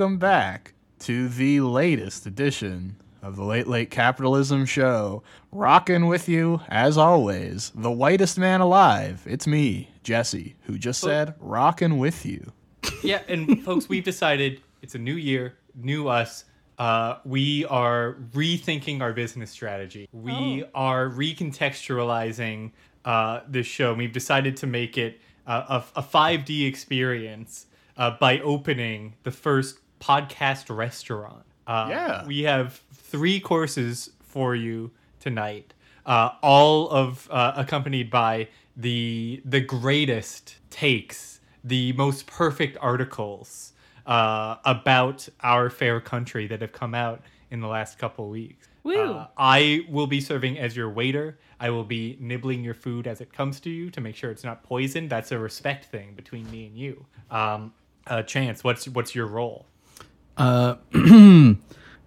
Welcome back to the latest edition of the Late Late Capitalism Show. Rocking with you, as always, the whitest man alive. It's me, Jesse, who just said, rocking with you. Yeah, and folks, we've decided it's a new year, new us. Uh, we are rethinking our business strategy. We are recontextualizing uh, this show. We've decided to make it uh, a, a 5D experience uh, by opening the first podcast restaurant. Uh, Yeah. We have three courses for you tonight, uh, all of uh, accompanied by the the greatest takes, the most perfect articles uh, about our fair country that have come out in the last couple weeks. Woo. Uh, I will be serving as your waiter. I will be nibbling your food as it comes to you to make sure it's not poisoned. That's a respect thing between me and you. Um, uh, Chance, what's what's your role? Uh,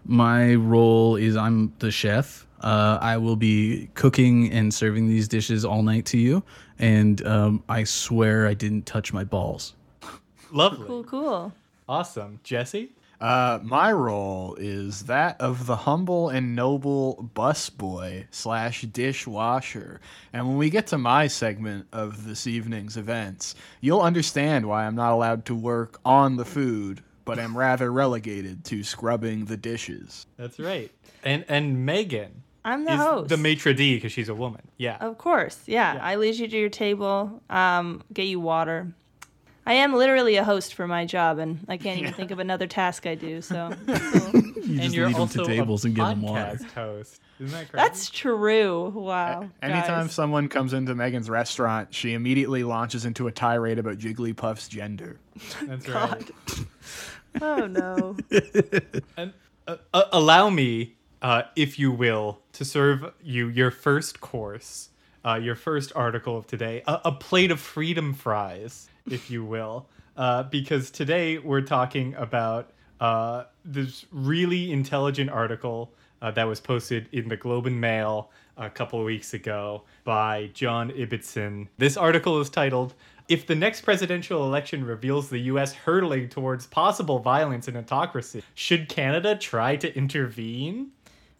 my role is I'm the chef. Uh, I will be cooking and serving these dishes all night to you, and um, I swear I didn't touch my balls. Lovely, Cool, cool. awesome, Jesse. Uh, my role is that of the humble and noble busboy slash dishwasher. And when we get to my segment of this evening's events, you'll understand why I'm not allowed to work on the food, but I am rather relegated to scrubbing the dishes. That's right. And and Megan I'm the is host. the maitre d because she's a woman. Yeah. Of course, yeah. I lead you to your table, um, get you water. I am literally a host for my job, and I can't even think of another task I do. So You and just you're lead them also to tables and give them water. podcast host. Isn't that correct? that's true. Wow. Anytime guys. someone comes into Megan's restaurant, she immediately launches into a tirade about Jigglypuff's gender. That's right. Oh no. And uh, uh, allow me, uh, if you will, to serve you your first course, uh, your first article of today, a, a plate of freedom fries, if you will, uh, because today we're talking about uh, this really intelligent article that was posted in the Globe and Mail a couple of weeks ago by John Ibbitson. This article is titled if the next presidential election reveals the US hurtling towards possible violence and autocracy, should Canada try to intervene?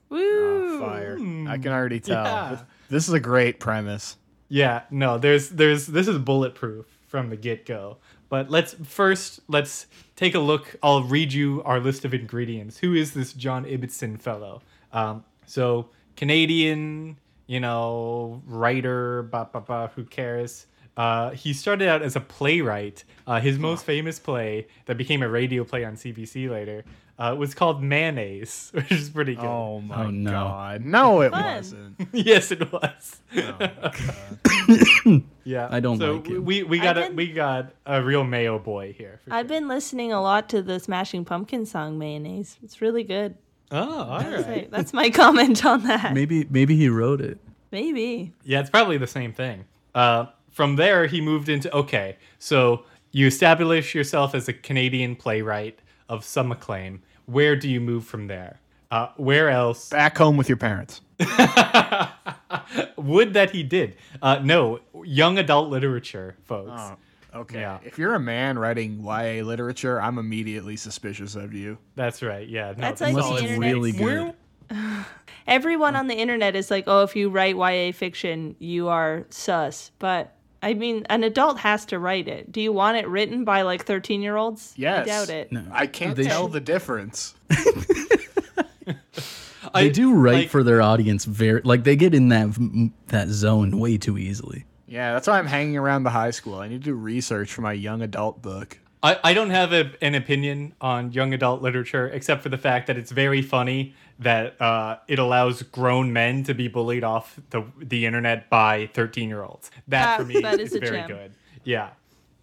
Woo. Fire. I can already tell. Yeah. This is a great premise. Yeah, no, there's there's this is bulletproof from the get-go. But let's first let's take a look. I'll read you our list of ingredients. Who is this John Ibbitson fellow? Um, so Canadian, you know, writer, ba ba ba, who cares? Uh, he started out as a playwright. Uh, his most famous play that became a radio play on CBC later uh, was called Mayonnaise, which is pretty good. Oh my Oh, no. god. No, it Fun. wasn't. yes, it was. yeah, I don't so like him. We we got a been- we got a real mayo boy here. I've sure. been listening a lot to the Smashing Pumpkin song "Mayonnaise." It's really good. Oh, all right. Say- That's my comment on that. Maybe maybe he wrote it. Maybe. Yeah, it's probably the same thing. Uh, from there, he moved into okay. So you establish yourself as a Canadian playwright of some acclaim. Where do you move from there? Uh, where else? Back home with your parents. Would that he did? Uh, no, young adult literature, folks. Oh, okay. Yeah. If you're a man writing YA literature, I'm immediately suspicious of you. That's right. Yeah, no, That's that's like Unless the it's internet. really good. Everyone on the internet is like, "Oh, if you write YA fiction, you are sus." But I mean, an adult has to write it. Do you want it written by like thirteen-year-olds? Yes. I doubt it. No. I can't They tell should- the difference. I- They do write like- for their audience very like they get in that that zone way too easily. Yeah, that's why I'm hanging around the high school. I need to do research for my young adult book. I, I don't have a, an opinion on young adult literature except for the fact that it's very funny that uh, it allows grown men to be bullied off the the internet by 13 year olds. That for me that is, is very gem. good. Yeah.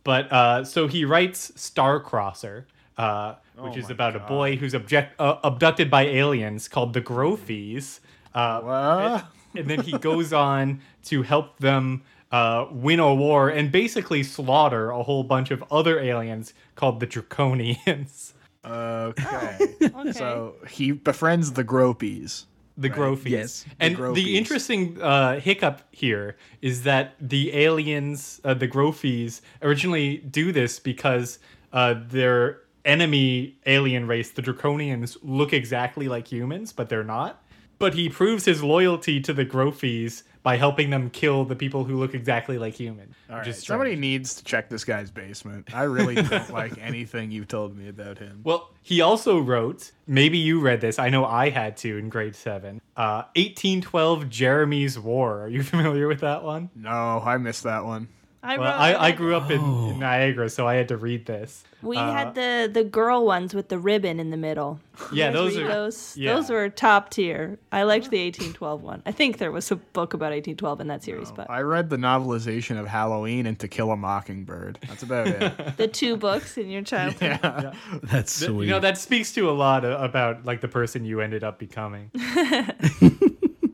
But uh, so he writes Starcrosser, uh, which Oh is my about a boy who's object, uh, abducted by aliens called the Growfies. Uh, What? and then he goes on to help them uh, win a war and basically slaughter a whole bunch of other aliens called the Draconians. Okay. Okay. so he befriends the Gropies. The Growfies. Yes, the and Growfies. the interesting uh, hiccup here is that the aliens, uh, the Growfies, originally do this because uh, they're enemy alien race, the Draconians, look exactly like humans, but they're not. But he proves his loyalty to the Growfies by helping them kill the people who look exactly like humans. All right, somebody needs to check this guy's basement. I really don't like anything you've told me about him. Well, he also wrote, maybe you read this. I know I had to in grade seven. Uh, 1812 Jeremy's War. Are you familiar with that one? No, I missed that one. I Well, I, I grew up in, in Niagara, so I had to read this. We Uh, had the the girl ones with the ribbon in the middle. Yeah, those are those. yeah. Those were top tier. I liked the 1812 one. I think there was a book about 1812 in that series, but I read the novelization of Halloween and To Kill a Mockingbird. That's about it. the two books in your childhood. yeah. That's Th- sweet. You know that speaks to a lot about like the person you ended up becoming.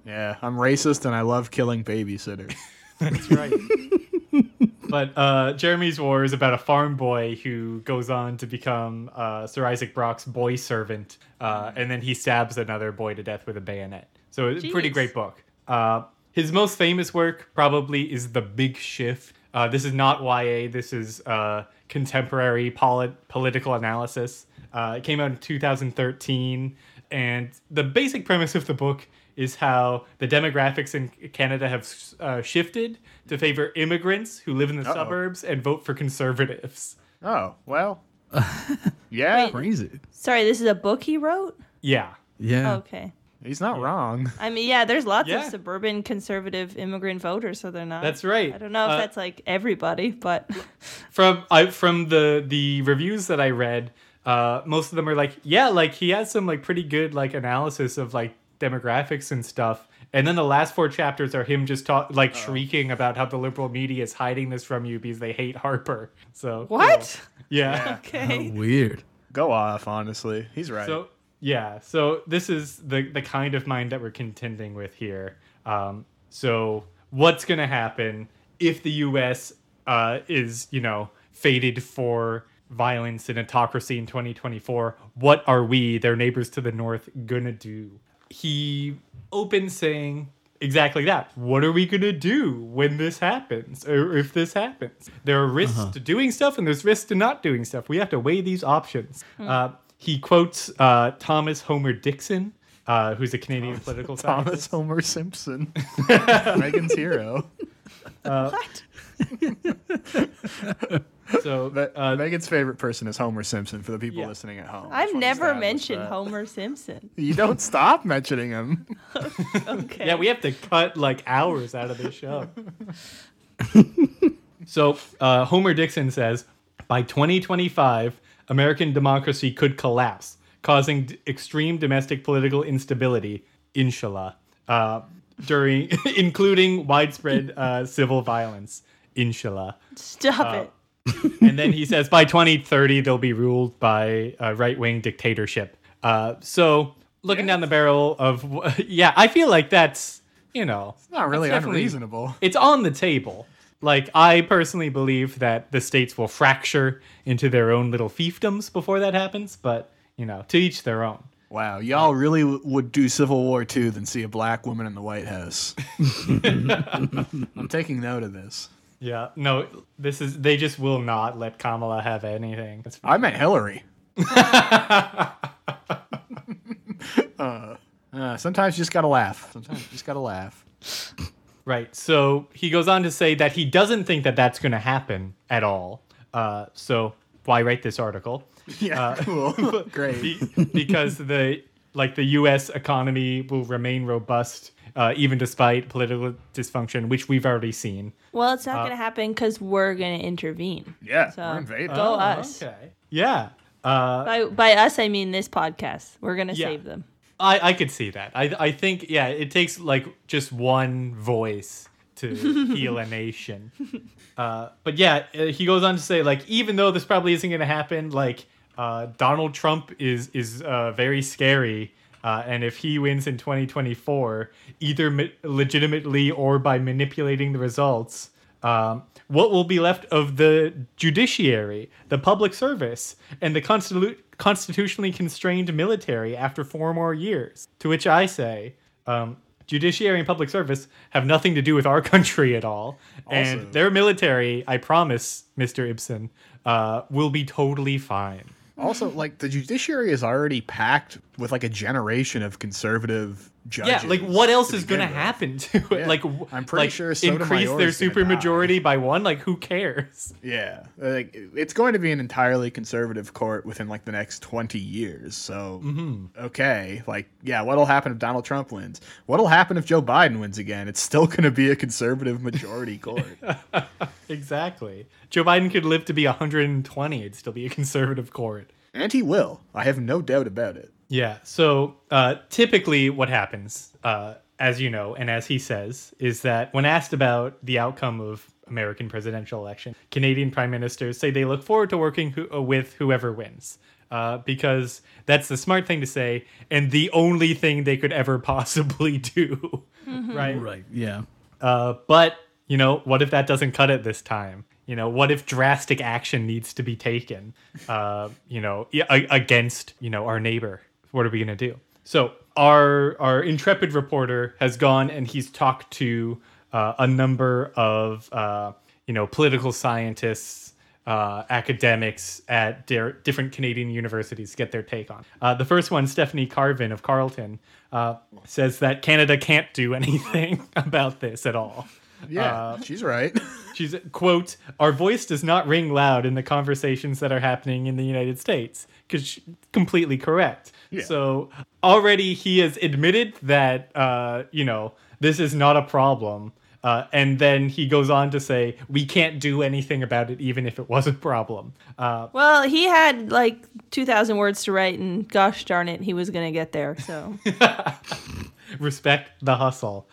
Yeah, I'm racist and I love killing babysitters. That's right. But uh, Jeremy's War is about a farm boy who goes on to become uh, Sir Isaac Brock's boy servant, uh, and then he stabs another boy to death with a bayonet. So it's a pretty great book. Uh, his most famous work probably is The Big Shift. Uh, this is not YA. This is uh, contemporary polit- political analysis. Uh, it came out in 2013, and the basic premise of the book is how the demographics in Canada have uh, shifted to favor immigrants who live in the Uh-oh. suburbs and vote for conservatives. Oh, well. Yeah, Wait. Crazy. Sorry, this is a book he wrote. Yeah. Yeah. Okay. he's not wrong. I mean, yeah, there's lots Yeah. of suburban conservative immigrant voters, so they're not. That's right. I don't know if Uh, that's like everybody, but from I from the the reviews that I read, uh, most of them are like, yeah, like he has some like pretty good like analysis of like demographics and stuff. And then the last four chapters are him just talk like shrieking about how the liberal media is hiding this from you because they hate Harper. So what? cool. Yeah. Okay. Weird. Go off, honestly. He's right. So yeah, so this is the the kind of mind that we're contending with here. Um, so what's gonna happen if the U.S. Uh, is you know fated for violence and autocracy in 2024? What are we, their neighbors to the north, gonna do? He opens saying exactly that. What are we gonna do when this happens, or if this happens? There are risks to doing stuff, and there's risks to not doing stuff. We have to weigh these options. Uh, he quotes uh, Thomas Homer Dixon, uh, who's a Canadian political Thomas scientist. Homer Simpson. Megan's hero. what? So But, uh, Megan's favorite person is Homer Simpson for the people Yeah. listening at home. I've never mentioned that. Homer Simpson. You don't stop mentioning him. Okay. yeah, we have to cut like hours out of this show. so uh, Homer Dixon says by 2025, American democracy could collapse, causing d- extreme domestic political instability. Inshallah, uh, during including widespread uh, civil violence. Inshallah. Stop it. and then he says by 2030 they'll be ruled by a right-wing dictatorship. Uh, so looking down the barrel of yeah, I feel like that's you know It's not really that's unreasonable. It's on the table. Like I personally believe that the states will fracture into their own little fiefdoms before that happens, but you know, to each their own. Wow, y'all really w- would do Civil War II than see a black woman in the White House. I'm taking note of this. Yeah, no, this is they just will not let Kamala have anything. I meant Hillary. uh, uh, sometimes you just gotta laugh. Sometimes you just gotta laugh. Right. So he goes on to say that he doesn't think that that's going to happen at all. Uh, so why write this article? Yeah, cool. Great. Be- because the like the U.S. economy will remain robust uh, even despite political dysfunction, which we've already seen. Well, it's uh, not going to happen because we're going to intervene. Yeah, So, we're invading. Go us. Okay. Yeah. Uh, By, by us, I mean this podcast. We're going to Yeah. save them. I, I could see that. I, I think, yeah, it takes like just one voice to heal a nation. Uh, but yeah, uh, he goes on to say, like, even though this probably isn't going to happen, like, uh, Donald Trump is is uh, very scary. Uh, and if he wins in 2024, either ma- legitimately or by manipulating the results, um, what will be left of the judiciary, the public service, and the constitu- constitutionally constrained military after four more years? To which I say, um, judiciary and public service have nothing to do with our country at all. Also- And their military, I promise, Mr. Ibsen, uh, will be totally fine. Also, like the judiciary is already packed with like a generation of conservative judges. Yeah, like what else is going to happen to it? Yeah, like, I'm pretty like, sure increase their supermajority by one. Like, who cares? Yeah, like it's going to be an entirely conservative court within like the next twenty years. So Mm-hmm. okay, like yeah, what'll happen if Donald Trump wins? What'll happen if Joe Biden wins again? It's still going to be a conservative majority court. Exactly. Joe Biden could live to be 120. It'd still be a conservative court. and he will. I have no doubt about it. Yeah. So uh, typically, what happens, uh, as you know, and as he says, is that when asked about the outcome of American presidential election, Canadian prime ministers say they look forward to working who- uh, with whoever wins. Uh, because that's the smart thing to say, and the only thing they could ever possibly do, right? Right. Yeah. Uh, but you know, what if that doesn't cut it this time? You know, what if drastic action needs to be taken? Uh, you know, i- a- against you know our neighbor. What are we gonna do? So our our intrepid reporter has gone and he's talked to uh, a number of uh, you know political scientists. Uh, academics at their different Canadian universities to get their take on. Uh, the first one, Stephanie Carvin of Carleton, uh, says that Canada can't do anything about this at all. Yeah, Uh, she's right. She's quote, "Our voice does not ring loud in the conversations that are happening in the United States." Because completely correct. Yeah. So already he has admitted that uh, you know this is not a problem, uh, and then he goes on to say we can't do anything about it, even if it was a problem. Uh, Well, he had like 2,000 words to write, and gosh darn it, he was going to get there. So, respect the hustle.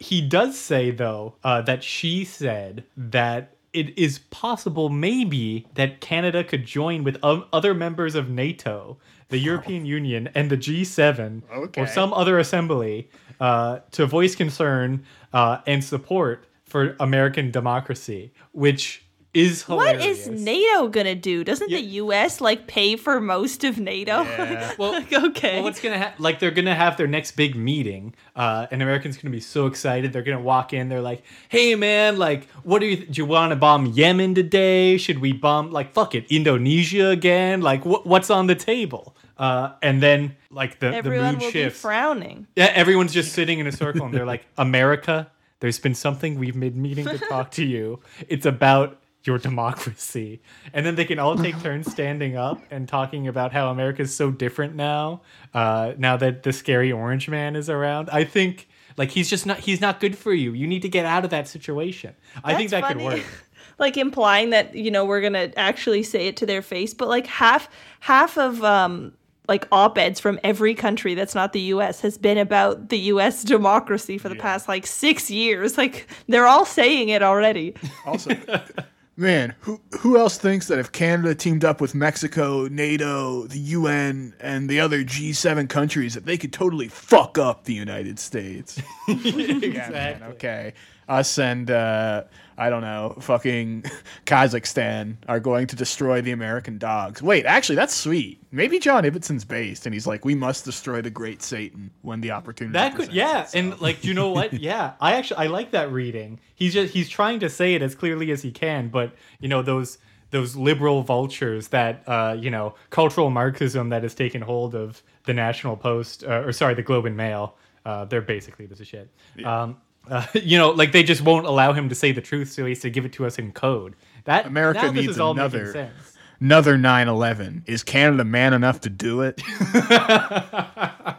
he does say though uh, that she said that it is possible maybe that Canada could join with um, other members of NATO, the European Union, and the G7 Okay. or some other assembly uh, to voice concern uh, and support for American democracy, which is what hilarious. is NATO to do? Doesn't the US like pay for most of NATO? Yeah. Well, Like, okay. Well, what's gonna happen? Like they're gonna have their next big meeting, uh, and Americans gonna be so excited. They're gonna walk in. They're like, "Hey, man, like, what do you? Do you want to bomb Yemen today? Should we bomb like fuck it, Indonesia again? Like, wh- what's on the table?" Uh, and then like the the Everyone mood will shifts. be frowning. Yeah, everyone's just sitting in a circle and they're like, America, there's been something we've been meaning to talk to you. It's about your democracy. And then they can all take turns standing up and talking about how America's so different now, uh, now that the scary orange man is around. I think like he's just not he's not good for you. You need to get out of that situation. I think that That's could work. like implying that you know we're gonna actually say it to their face but like half half of um like op-eds from every country that's not the US has been about the US democracy for the past like 6 years like they're all saying it already Also, man, who who else thinks that if Canada teamed up with Mexico, NATO, the UN, and the other G7 countries, that they could totally fuck up the United States? Yeah, man, okay. Us and uh, I don't know, fucking Kazakhstan are going to destroy the American dogs. Wait, actually, that's sweet. Maybe John Ibbitson's based, and he's like, we must destroy the Great Satan when the opportunity. That could, yeah, itself." and like, do you know what? Yeah, I actually I like that reading. He's just he's trying to say it as clearly as he can, but you know those those liberal vultures that uh, you know cultural Marxism that has taken hold of the National Post uh, or sorry the Globe and Mail. Uh, they're basically this is shit. Um, uh, you know, like they just won't allow him to say the truth, so he has to give it to us in code. That America now this needs is all another- sense. another 9/11. Is Canada man enough to do it?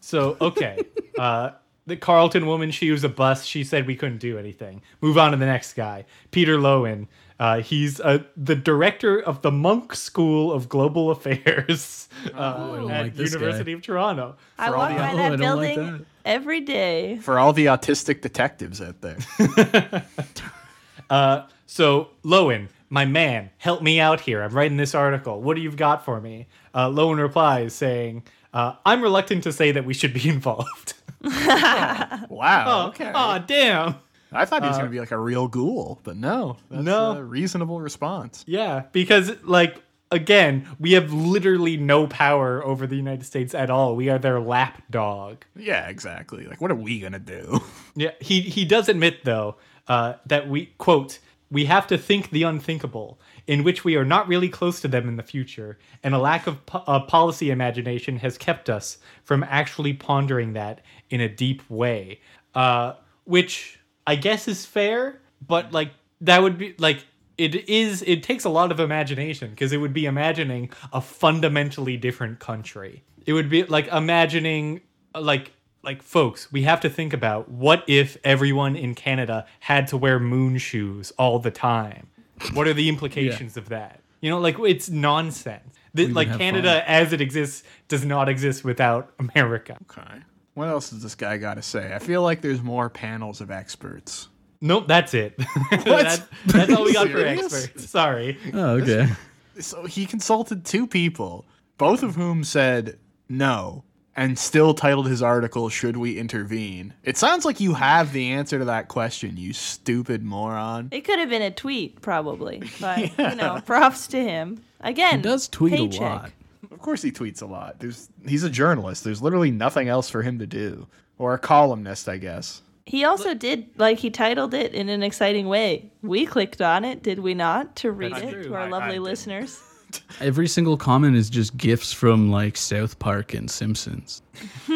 So okay, uh, the Carleton woman, she was a bus. She said we couldn't do anything. Move on to the next guy, Peter Loewen. Uh, he's uh, the director of the Munk School of Global Affairs uh, I don't at like this University of Toronto. I all walk the- by Oh, that I don't like building that. Every day For all the autistic detectives out there. Uh, so Loewen, my man, help me out here. I'm writing this article. What do you've got for me? Uh, Loewen replies saying, uh, "I'm reluctant to say that we should be involved." Wow. okay. Aw, damn. I thought he was going to be like a real ghoul, but no. That's No. a reasonable response. Yeah, because like again, we have literally no power over the United States at all. We are their lap dog. Yeah, exactly. Like, what are we going to do? Yeah, he he does admit though uh, that we quote we have to think the unthinkable, in which we are not really close to them in the future, and a lack of po- uh, policy imagination has kept us from actually pondering that in a deep way. Uh, which I guess is fair, but like that would be like it is it takes a lot of imagination because it would be imagining a fundamentally different country. It would be like imagining like like folks, we have to think about what if everyone in Canada had to wear moon shoes all the time? What are the implications of that? You know, like it's nonsense. The, like have Canada as it exists does not exist without America. Okay. What else does this guy got to say? I feel like there's more panels of experts. Nope, that's it. that's, that's all we got for Serious? experts. Sorry. Oh, okay. So he consulted two people, both of whom said no, and still titled his article "Should We Intervene?" It sounds like you have the answer to that question, you stupid moron. It could have been a tweet, probably, but you know, props to him. Again, He does tweet paycheck. a lot. Of course, he tweets a lot. There's he's a journalist. There's literally nothing else for him to do, or a columnist, I guess. He also did like he titled it in an exciting way. We clicked on it, did we not, to read it true. to our I- I lovely did. listeners? Every single comment is just gifs from like South Park and Simpsons.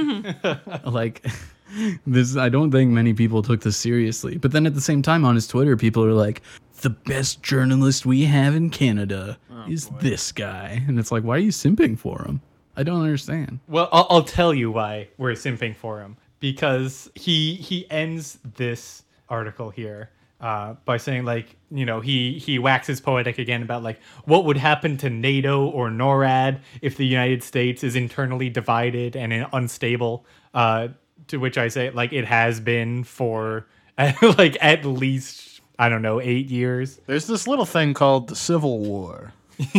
like this I don't think many people took this seriously. But then at the same time on his Twitter people are like the best journalist we have in Canada oh, is this guy. And it's like why are you simping for him? I don't understand. Well, I'll, I'll tell you why we're simping for him because he he ends this article here uh, by saying like you know he he waxes poetic again about like what would happen to NATO or NORAD if the United States is internally divided and unstable. Uh, to which I say like it has been for like at least I don't know eight years. There's this little thing called the Civil War.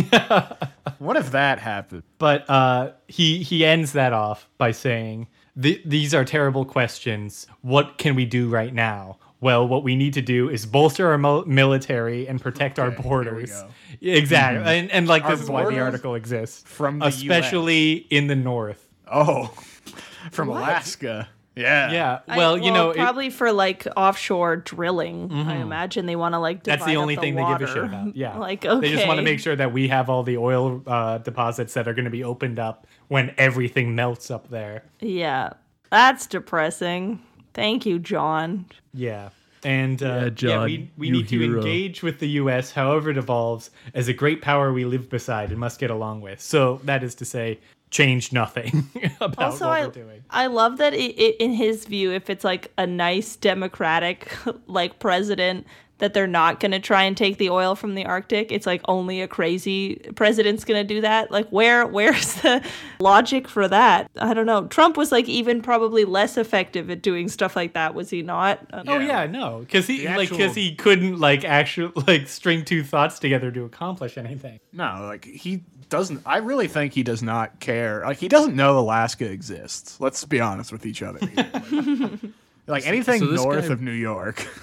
what if that happened? But uh, he he ends that off by saying, "Th- "These are terrible questions. What can we do right now?" Well, what we need to do is bolster our mil- military and protect our Okay, here we borders. go. Exactly, mm-hmm. and, and like Our this is why the article exists, from the especially in the north. Oh, from What? Alaska. Yeah. Yeah, I- well, you know, it- Mm-hmm. probably for like offshore drilling. I imagine they want to like. that's the divide up only thing they give a shit about. Yeah, like okay, they just want to make sure that we have all the oil uh, deposits that are going to be opened up when everything melts up there. Yeah, that's depressing. Thank you, John. Yeah. And uh, Yeah, yeah, John, we, we you need to engage with the U.S. however it evolves as a great power we live beside and must get along with. So that is to say, change nothing about Also, what I we're doing. I love that it, it, in his view, if it's like a nice democratic like president, that they're not going to try and take the oil from the Arctic. It's like only a crazy president's going to do that. Like where where's the logic for that? I don't know. Trump was like even probably less effective at doing stuff like that, was he not? Oh Yeah. yeah, no, because he The like because he couldn't like actually like string two thoughts together to accomplish anything. No, like he doesn't. I really think he does not care. Like he doesn't know Alaska exists. Let's be honest with each other. like anything so north guy- of New York.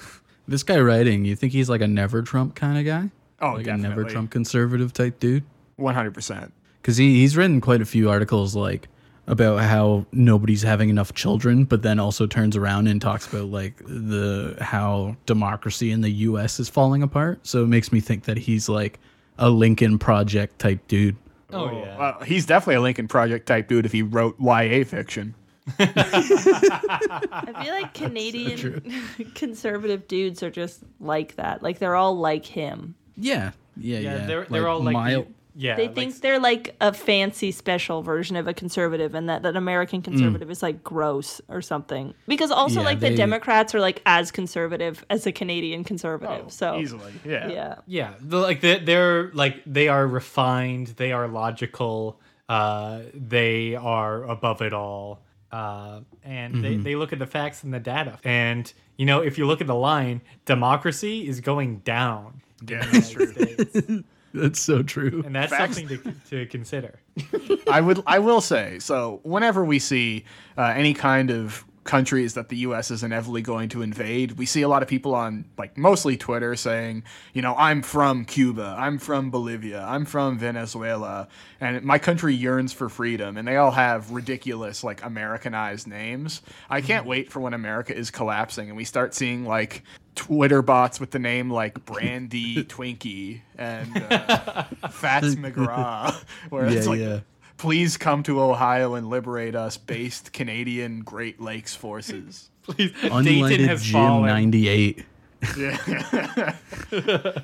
This guy writing, you think he's like a never Trump kind of guy? Oh, like a never. Trump conservative type dude? One hundred percent. because he, he's written quite a few articles like about how nobody's having enough children but then also turns around and talks about like the how democracy in the us is falling apart so it makes me think that he's like a lincoln project type dude Oh yeah. Well, he's definitely a Lincoln Project type dude if he wrote YA fiction. I feel like Canadian conservative dudes are just like that. Like they're all like him. yeah yeah yeah, yeah, they're they're all like mild- the- yeah. They like think they're like a fancy special version of a conservative and that, that American conservative is like gross or something. Because also Yeah, like the Democrats are like as conservative as a Canadian conservative. so easily, yeah. yeah. Yeah, the, like they, they're like they are refined, they are logical, uh, they are above it all, uh, and they, they look at the facts and the data. And you know, if you look at the line, democracy is going down, Yeah, that's true. States. that's so true and that's Facts. something to, to consider. I would I will say so whenever we see uh, any kind of countries that the U.S. is inevitably going to invade. We see a lot of people on like mostly Twitter saying, you know, I'm from Cuba, I'm from Bolivia, I'm from Venezuela, and my country yearns for freedom, and they all have ridiculous like Americanized names. I can't wait for when America is collapsing and we start seeing like Twitter bots with the name like Brandy Twinkie and uh, Fats McGraw, where it's Yeah, like, yeah. Please come to Ohio and liberate us, based Canadian Great Lakes forces. Please, Dayton Unlighted has Gym fallen. 98.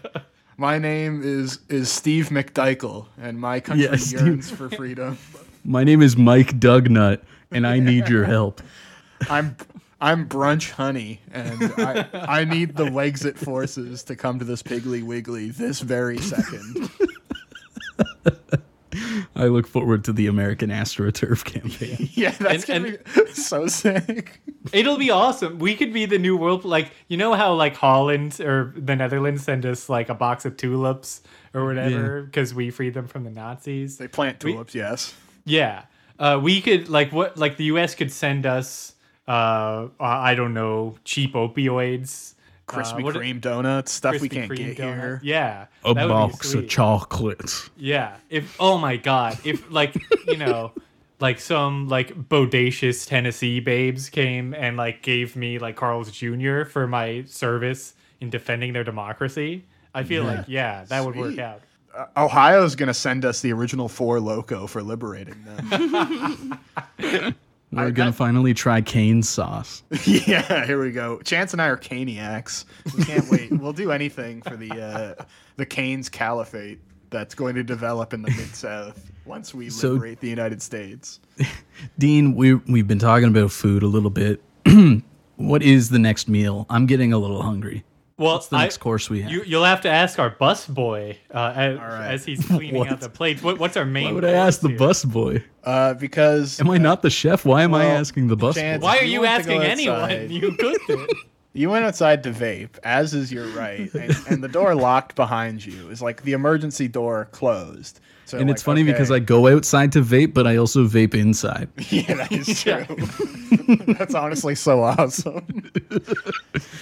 My name is is Steve McDykel, and my country Yeah, Steve- yearns for freedom. My name is Mike Dugnut, and I need your help. I'm I'm Brunch Honey, and I I need the Wexit forces to come to this Piggly Wiggly this very second. I look forward to the American AstroTurf campaign. Yeah, that's And- gonna be so sick. It'll be awesome. We could be the new world. Like you know how like Holland or the Netherlands send us like a box of tulips or whatever because we freed them from the Nazis. They plant We- tulips, yes. Yeah, uh, we could like what like the U.S. could send us. Uh, I don't know, cheap opioids, Krispy uh, what- Kreme donuts, stuff we can't Kreme get donut. here. Yeah, A that would be box of chocolates. Yeah. If oh my god, if like you know, like some like bodacious Tennessee babes came and like gave me like Carl's Jr. for my service in defending their democracy, I feel like yeah, that would work out. Uh, Ohio's gonna send us the original Four Loko for liberating them. We're gonna finally try cane sauce. yeah, here we go. Chance and I are caniacs. We can't wait. We'll do anything for the uh, the Canes Caliphate that's going to develop in the mid South once we So- liberate the United States. Dean, we we've been talking about food a little bit. what is the next meal? I'm getting a little hungry. Well, What's the I- next course we have? You, you'll have to ask our bus boy uh, as, right. as he's cleaning What? out the plates. What, what's our main? Why would I ask the course here? bus boy? Uh, because Am I not the chef? Why am I asking the bus Chance- boy? Why are You you want to go asking anyone? outside. You cooked it. you went outside to vape, as is your right, and, and the door locked behind you. Is like the emergency door closed. So And like, it's funny because I go outside to vape, but I also vape inside. Yeah, that is true. That's honestly so awesome.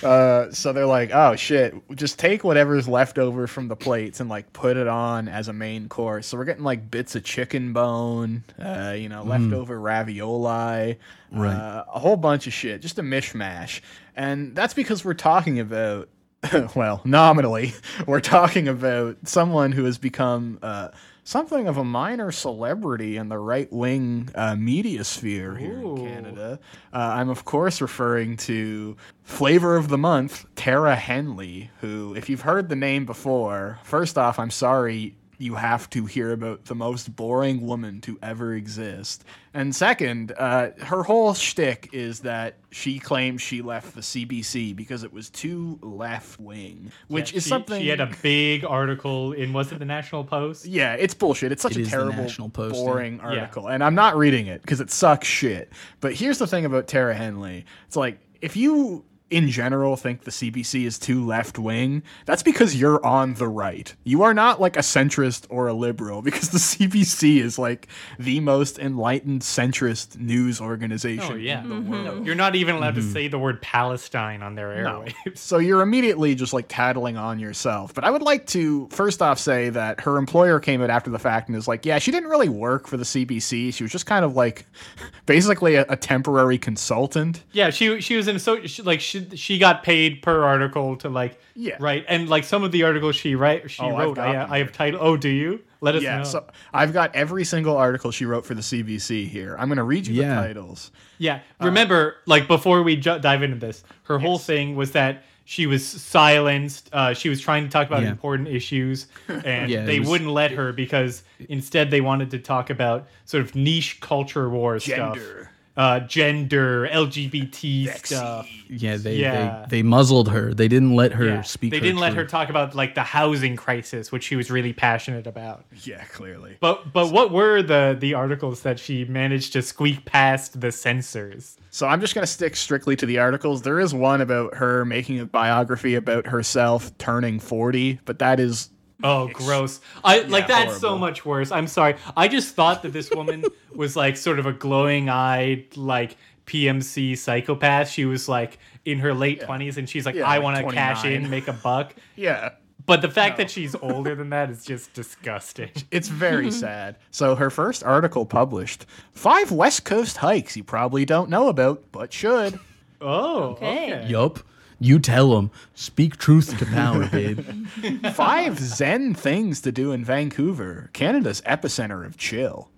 uh, so they're like, oh shit, just take whatever's left over from the plates and like put it on as a main course. So we're getting like bits of chicken bone, uh, you know, leftover ravioli, Right. uh, a whole bunch of shit, just a mishmash. And that's because we're talking about well, nominally, we're talking about someone who has become uh, something of a minor celebrity in the right wing uh, media sphere here Ooh. in Canada. Uh, I'm, of course, referring to Flavor of the Month, Tara Henley, who, if you've heard the name before, first off, I'm sorry you have to hear about the most boring woman to ever exist. And second, uh, her whole shtick is that she claims she left the CBC because it was too left wing, which Yeah, is she, something. She had a big article in was it the National Post? Yeah, it's bullshit. It's such It a terrible, National Post, yeah. boring article, and I'm not reading it because it sucks shit. But here's the thing about Tara Henley: it's like if you, in general, think the CBC is too left wing, that's because you're on the right. You are not like a centrist or a liberal because the CBC is like the most enlightened centrist news organization. Oh yeah. in the world. You're not even Mm-hmm. allowed to say the word Palestine on their airwaves. So you're immediately just like tattling on yourself. But I would like to first off say that her employer came out after the fact and is like, yeah, she didn't really work for the CBC. She was just kind of like basically a, a temporary consultant. Yeah, she she was in so she, like she she got paid per article to like Yeah. right and like some of the articles she write she Oh, wrote I, I have title oh do you let us Yeah, know so I've got every single article she wrote for the CBC here. I'm going to read you Yeah. the titles. yeah Uh, remember like before we ju- dive into this her whole thing was that she was silenced uh, she was trying to talk about Yeah. important issues and Yeah, they was- wouldn't let her because instead they wanted to talk about sort of niche culture war stuff Gender. Uh, gender lgbt stuff Yeah, they, Yeah. they they muzzled her. They didn't let her Yeah. speak. They her didn't let her talk about like the housing crisis, which she was really passionate about. Yeah, clearly. But but what were the the articles that she managed to squeak past the censors? So I'm just going to stick strictly to the articles. There is one about her making a biography about herself turning 40, but that is Oh, gross! I like that's so much worse. I'm sorry. I just thought that this woman was like sort of a glowing-eyed, like PMC psychopath. She was like in her late twenties, and she's like, Yeah, I like want to cash in, make a buck. Yeah. But the fact that she's older than that is just disgusting. It's very sad. So her first article published five West Coast hikes you probably don't know about, but should. Oh, Okay. okay. Yup. You tell them. Speak truth to power, babe. Five Zen things to do in Vancouver, Canada's epicenter of chill.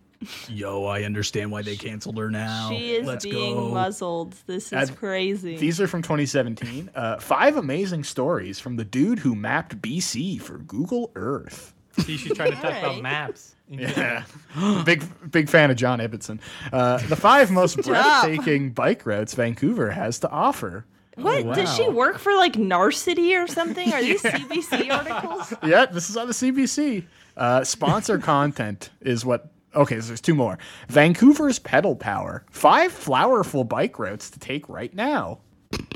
Yo, I understand why they canceled her now. She is Let's being go. muzzled. This is I'd- crazy. These are from 2017. Uh, five amazing stories from the dude who mapped BC for Google Earth. See, she's trying to talk about maps. Yeah. big big fan of John Ibbitson. Uh, the five most breathtaking bike routes Vancouver has to offer. What does she work for? Like Narcity or something? Are these CBC articles? Yeah, this is on the CBC. Uh, sponsor content is what. Okay, so there's two more. Vancouver's pedal power. Five flowerful bike routes to take right now.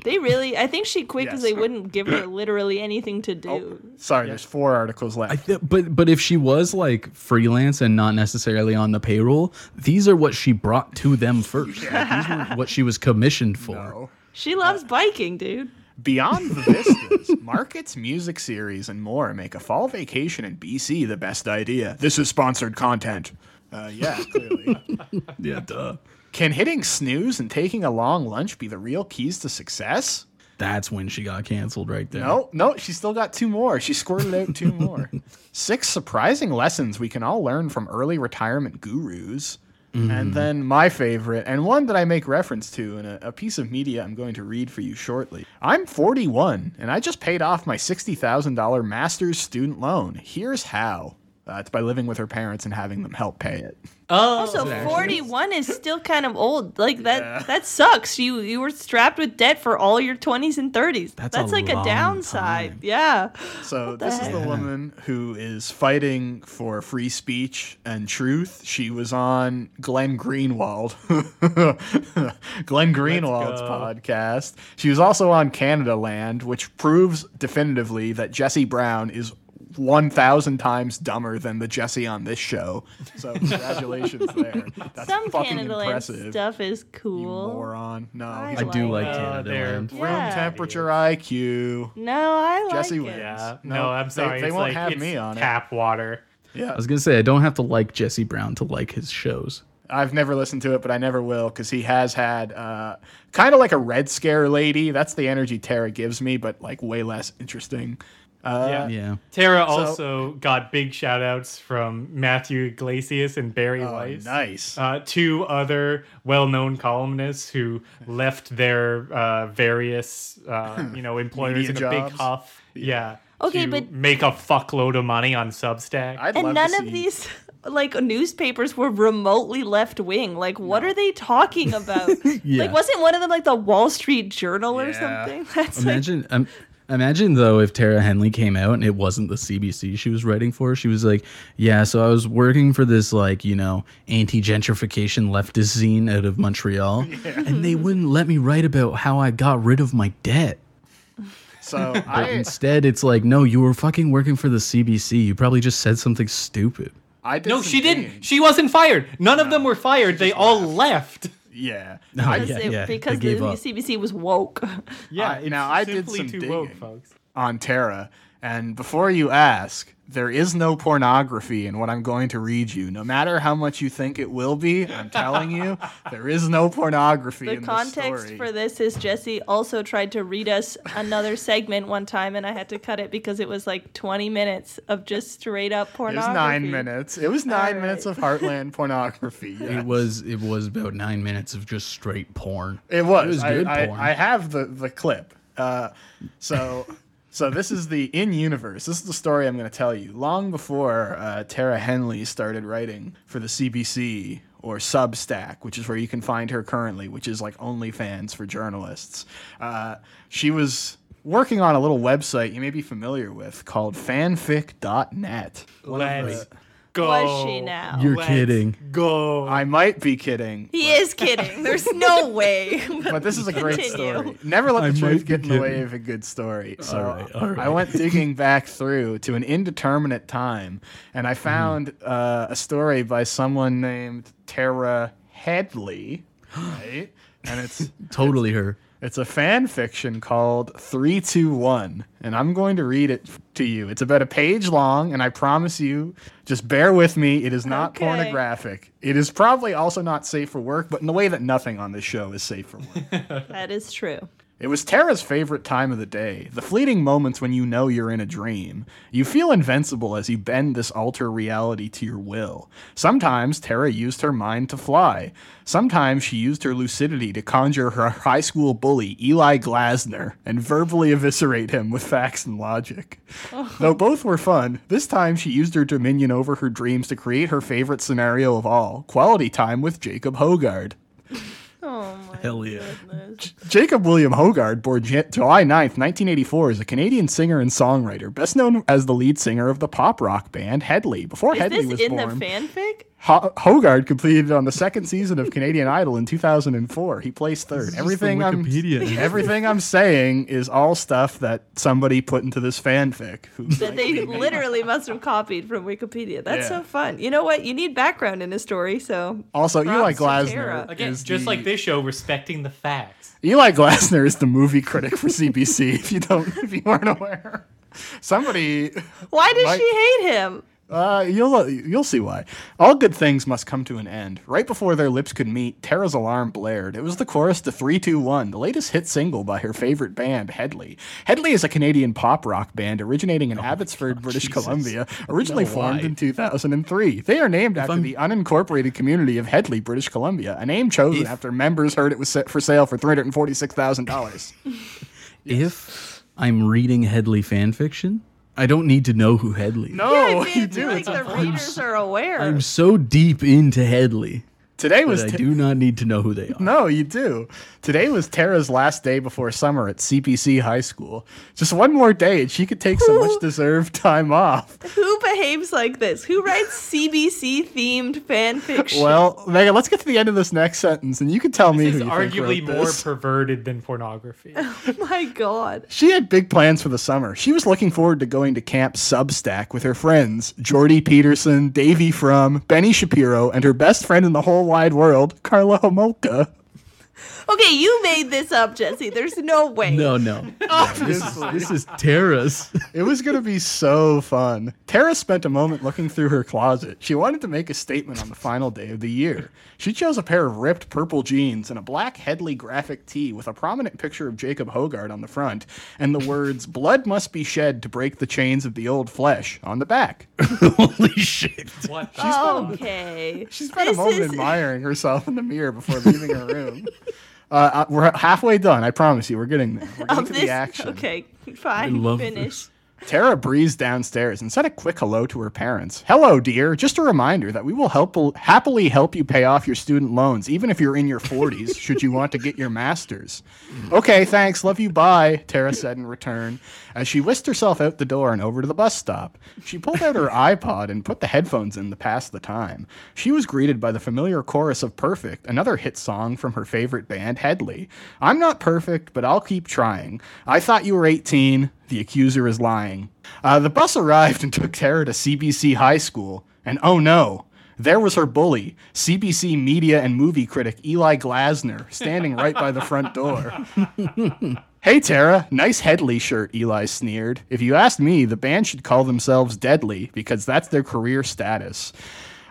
They really. I think she quit because Yes. they wouldn't give her literally anything to do. Sorry, there's four articles left. I th- but but if she was like freelance and not necessarily on the payroll, these are what she brought to them first. Like, these were what she was commissioned for. She loves biking, dude. Beyond the vistas, markets, music series, and more make a fall vacation in BC the best idea. This is sponsored content. Uh, yeah, clearly. Yeah, duh. Can hitting snooze and taking a long lunch be the real keys to success? That's when she got canceled right there. No, no, she still got two more. She squirted out two more. Six surprising lessons we can all learn from early retirement gurus. And then my favorite, and one that I make reference to in a, a piece of media I'm going to read for you shortly. I'm 41, and I just paid off my $60,000 master's student loan. Here's how. Uh, it's by living with her parents and having them help pay it. Oh, Also, 41 is still kind of old. Like that that sucks. You you were strapped with debt for all your 20s and 30s. That's That's, a like a downside. time. Yeah. So the this is the woman who is fighting for free speech and truth. She was on Glenn Greenwald, Glenn Greenwald's podcast. She was also on Canadaland, which proves definitively that Jesse Brown is. 1000 times dumber than the Jesse on this show. So congratulations there. That's Some fucking Canadaland impressive. stuff is You cool. moron. No, I he's I a do like like it. Canada they're- Land. room Yeah. temperature IQ. No, I like Jesse it. wins. Yeah. No, No, I'm they- sorry. they it's won't like, have it's me on it. tap water. Yeah. I was gonna say I don't have to like Jesse Brown to like his shows. I've never listened to it, but I never will because he has had uh, kind of like a Red Scare lady. That's the energy Tara gives me, but like way less interesting. Uh, Yeah. Yeah. Tara also got big shout outs from Matthew Yglesias and Barry oh, Weiss. nice. Uh, two other well-known columnists who left their uh, various, uh, you know, employers Media in a big huff. Yeah. Okay, to but- make a fuckload of money on Substack. I'd And love none to of these like newspapers were remotely left wing. Like what are they talking about? Yeah. Like wasn't one of them like the Wall Street Journal or something? That's like, Imagine, um, imagine though if Tara Henley came out and it wasn't the CBC she was writing for. She was like, "Yeah, so I was working for this like you know anti-gentrification leftist zine out of Montreal, and they wouldn't let me write about how I got rid of my debt." So But I, instead, it's like, no, you were fucking working for the CBC. You probably just said something stupid. I did no, she digging. didn't. She wasn't fired. None of them were fired. They all left. Yeah. Oh, because, yeah, it- yeah, because the up. CBC was woke. Yeah, I- it's now, I did simply some too woke, digging. folks. on Tara. And before you ask, there is no pornography in what I'm going to read you. No matter how much you think it will be, I'm telling you, there is no pornography The in context this story. for this is Jesse also tried to read us another segment one time, and I had to cut it because it was like 20 minutes of just straight up it was pornography. nine minutes. It was nine All minutes of Heartland pornography. yes. It was it was about nine minutes of just straight porn. It was. It was I, good I, porn. I have the the clip. Uh, so. So this is the in universe. This is the story I'm going to tell you. Long before uh, Tara Henley started writing for the CBC or Substack, which is where you can find her currently, which is like OnlyFans for journalists. Uh, she was working on a little website you may be familiar with called fanfic.net. go. Was she now? You're Let's kidding. Go. I might be kidding, He is kidding. There's no way. but this is a great Continue. story. Never let the might truth get in the way of a good story. So right, all I went digging back through to an indeterminate time, and. I found uh, a story by someone named Tara Headley. Right? and it's Totally her. It's a fan fiction called 321, and I'm going to read it to you. It's about a page long, and I promise you, just bear with me, it is not Okay. pornographic. It is probably also not safe for work, but in the way that nothing on this show is safe for work. That is true. It was Tara's favorite time of the day, the fleeting moments when you know you're in a dream. You feel invincible as you bend this alter reality to your will. Sometimes Tara used her mind to fly. Sometimes she used her lucidity to conjure her high school bully, Eli Glasner, and verbally eviscerate him with facts and logic. Oh. Though both were fun, this time she used her dominion over her dreams to create her favorite scenario of all quality time with Jacob Hoggard. Oh my Hell yeah. goodness. Jacob William Hoggard, born Jan- July 9th, 1984, is a Canadian singer and songwriter, best known as the lead singer of the pop rock band Hedley. Before Is Hedley this was in born, the fanfic? Ho- Hoggard completed on the second season of Canadian Idol in 2004. He placed third. Everything I'm everything I'm saying is all stuff that somebody put into this fanfic. Who That they literally must have copied from Wikipedia. That's Yeah. so fun. You know what? You need background in a story, so also Eli Props. Glasner Again, is just the- like this show, respecting the facts. Eli Glasner is the movie critic for CBC. If you don't, if you weren't aware, somebody why does Mike- she hate him? Uh, you'll you'll see why. All good things must come to an end. Right before their lips could meet, Tara's alarm blared. It was the chorus to 321, the latest hit single by her favorite band, Hedley. Hedley is a Canadian pop rock band originating in Abbotsford, British Jesus. Columbia, originally No, formed in 2003. They are named after I'm- the unincorporated community of Hedley, British Columbia, a name chosen If- after members heard it was set for sale for $346,000. If I'm reading Hedley fan fiction, I don't need to know who Hedley. is. No, I you do. like It's the readers are aware. I'm so deep into Hedley Today that was I t- do not need to know who they are. No, you do. Today was Tara's last day before summer at CBC High School. Just one more day and she could take some much deserved time off. Who behaves like this? Who writes CBC themed fan fiction? Well, Megan, let's get to the end of this next sentence and you can tell me This who is you think arguably wrote more this. perverted than pornography. oh my god. She had big plans for the summer. She was looking forward to going to Camp Substack with her friends, Jordy Peterson, Davey Frum, Benny Shapiro, and her best friend in the whole wide world, Karla Homolka. Okay, you made this up, Jesse. There's no way. No, no. this, is, this is Tara's. It was going to be so fun. Tara spent a moment looking through her closet. She wanted to make a statement on the final day of the year. She chose a pair of ripped purple jeans and a black Hedley graphic tee with a prominent picture of Jacob Hoggard on the front and the words, Blood must be shed to break the chains of the old flesh on the back. Holy shit. what? Okay. She spent a This moment is- admiring herself in the mirror before leaving her room. Uh, uh, we're halfway done. I promise you. We're getting there. We're getting of to this. the action. Okay, fine. love Finish. this. Tara breezed downstairs and said a quick hello to her parents. Hello, dear. Just a reminder that we will help happily help you pay off your student loans, even if you're in your 40s, should you want to get your master's. Okay, thanks. Love you. Bye, Tara said in return as she whisked herself out the door and over to the bus stop. She pulled out her iPod and put the headphones in to pass the time. She was greeted by the familiar chorus of Perfect, another hit song from her favorite band, Hedley. I'm not perfect, but I'll keep trying. I thought you were 18. The accuser is lying. Uh, the bus arrived and took Tara to CBC High School. And oh no, there was her bully, CBC media and movie critic Eli Glasner, standing right by the front door. Hey Tara, nice Hedley shirt, Eli sneered. If you asked me, the band should call themselves Deadly because that's their career status.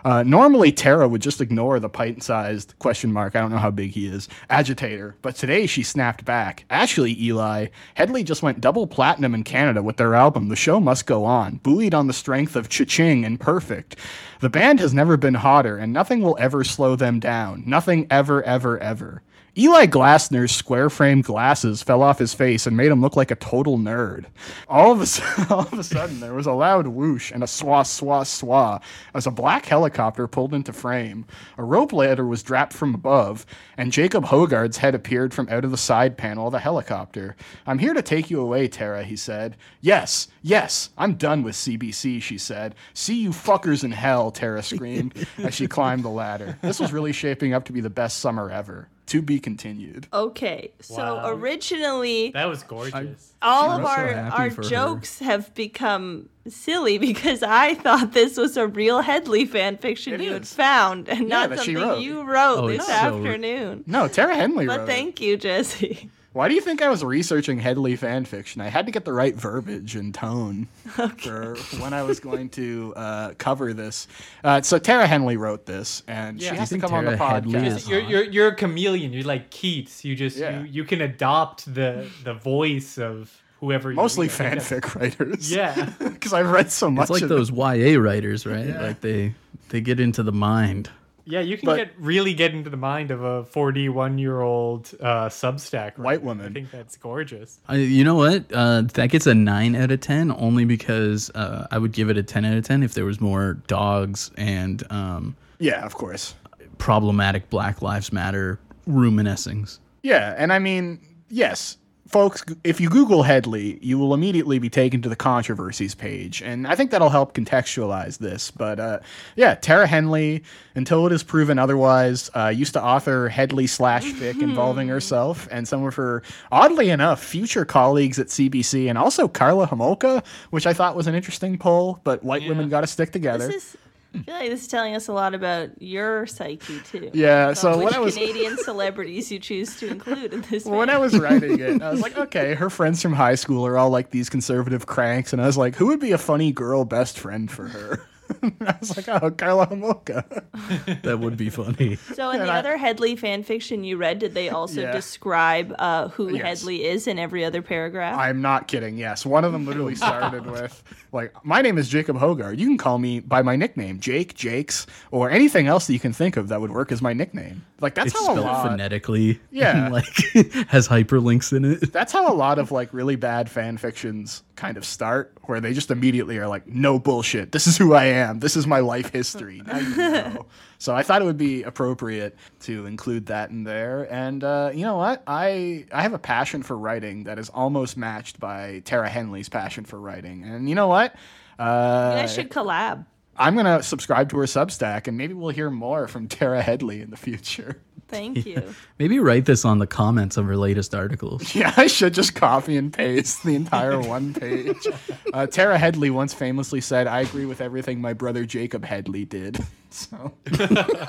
Uh, normally, Tara would just ignore the pint-sized question mark. I don't know how big he is. Agitator, but today she snapped back. Actually, Eli, Hedley just went double platinum in Canada with their album "The Show Must Go On," buoyed on the strength of Cha-Ching and Perfect. The band has never been hotter, and nothing will ever slow them down. Nothing ever, ever, ever. Eli Glasner's square framed glasses fell off his face and made him look like a total nerd. All of a, all of a sudden, there was a loud whoosh and a swa swa swa as a black helicopter pulled into frame. A rope ladder was dropped from above, and Jacob Hoggard's head appeared from out of the side panel of the helicopter. I'm here to take you away, Tara, he said. Yes, yes, I'm done with CBC, she said. See you fuckers in hell, Tara screamed as she climbed the ladder. This was really shaping up to be the best summer ever. To be continued. Okay, so Wow. originally That was gorgeous. all I'm of so our happy our for her. jokes have become silly because I thought this was a real Hedley fan fiction It you had found and not something wrote. you wrote Oh, this it's so- afternoon. No, Tara Henley But wrote it. thank you, Jesse. Why do you think I was researching Hedley fan fiction? I had to get the right verbiage and tone for when I was going to uh, cover this. Uh, so Tara Henley wrote this, and Yeah. she has to think come on the podcast. is- You're, you're you're a chameleon. You're like Keats. You just Yeah. you, you can adopt the the voice of whoever. You Mostly read. I think that's- fanfic writers. Yeah. because I've read so much. It's like of those YA writers, right? Like they they get into the mind. Yeah, you can But- get really get into the mind of a 41 year old uh, Substack White woman. I think that's gorgeous. I, you know what? Uh, that gets a nine out of ten, only because uh, I would give it a ten out of ten if there was more dogs and um, Yeah, of course. problematic Black Lives Matter reminiscings. Yeah, and I mean, yes, folks, if you Google Hedley, you will immediately be taken to the controversies page, and I think that'll help contextualize this. But uh, yeah, Tara Henley, until it is proven otherwise, uh, used to author Hedley slash fic involving herself and some of her, oddly enough, future colleagues at CBC, and also Karla Homolka, which I thought was an interesting poll. But white women got to stick together. This is I feel like this is telling us a lot about your psyche too. Yeah, so when I was- Canadian celebrities you choose to include in this. when. I was writing it, I was like, okay, her friends from high school are all like these conservative cranks, and I was like, who would be a funny girl best friend for her? I was like, oh, Carla Mocha. That would be funny. So in And the I- other Hedley fan fiction you read, did they also Yeah. describe uh, who Yes. Hedley is in every other paragraph? I'm not kidding. Yes, one of them literally started with like, "My name is Jacob Hogarth. You can call me by my nickname, Jake, Jakes, or anything else that you can think of that would work as my nickname." Like that's It's how a spelled lot. phonetically. Yeah. and, like has hyperlinks in it. That's how a lot of like really bad fan fictions kind of start, where they just immediately are like, "No bullshit. This is who I am. This is my life history." Now you know. so I thought it would be appropriate to include that in there. And uh, you know what? I I have a passion for writing that is almost matched by Tara Henley's passion for writing. And you know what? Uh, you guys should collab. I'm gonna subscribe to her Substack, and maybe we'll hear more from Tara Hedley in the future. Thank you. Maybe write this on the comments of her latest articles. Yeah, I should just copy and paste the entire one page. Uh, Tara Hedley once famously said, "I agree with everything my brother Jacob Hedley did." So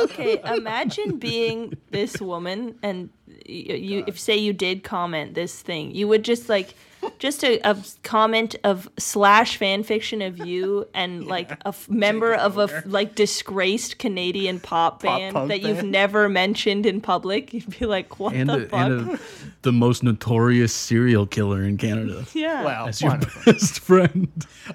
Okay, imagine being this woman and you, you if say you did comment this thing, you would just like just a, a comment of slash fan fiction of you and like a f- member of a f- like disgraced Canadian pop band punk that you've never mentioned in public. You'd be like, what And, the a, fuck? and a, the most notorious serial killer in Canada. yeah. well, As your best friend.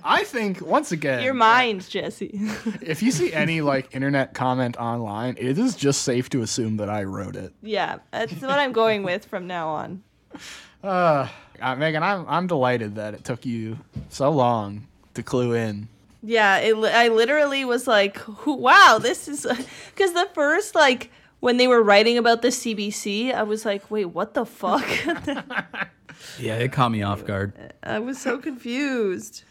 I think once again, your mind, Jesse. if you see any like internet comment online, it is just safe to assume that I wrote it. yeah, that's what I'm going with from now on. Uh, Megan, I'm I'm delighted that it took you so long to clue in. Yeah, it, I literally was like, "Who- "Wow, this is," because the first like when they were writing about the CBC, I was like, "Wait, what the fuck?" Yeah, it caught me off guard. I was so confused.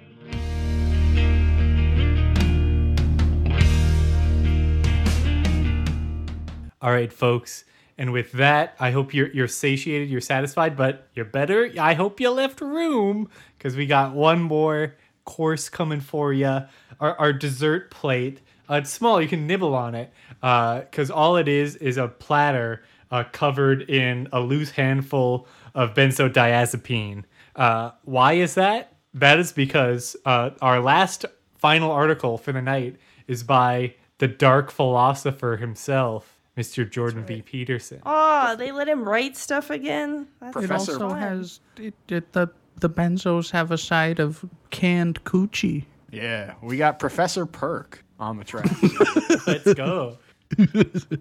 All right, folks. And with that, I hope you're you're satiated, you're satisfied, but you're better. I hope you left room because we got one more course coming for you. Our, our dessert plate. Uh, it's small. You can nibble on it because all it is is a platter uh, covered in a loose handful of benzodiazepine. Uh, why is that? That is because uh, our last final article for the night is by the dark philosopher himself, Mr. Jordan B. Peterson. Oh, they let him write stuff again. That's Professor- so fun. has it, it, the the benzos have a side of canned coochie. Yeah, we got Professor Perk on the track. Let's go.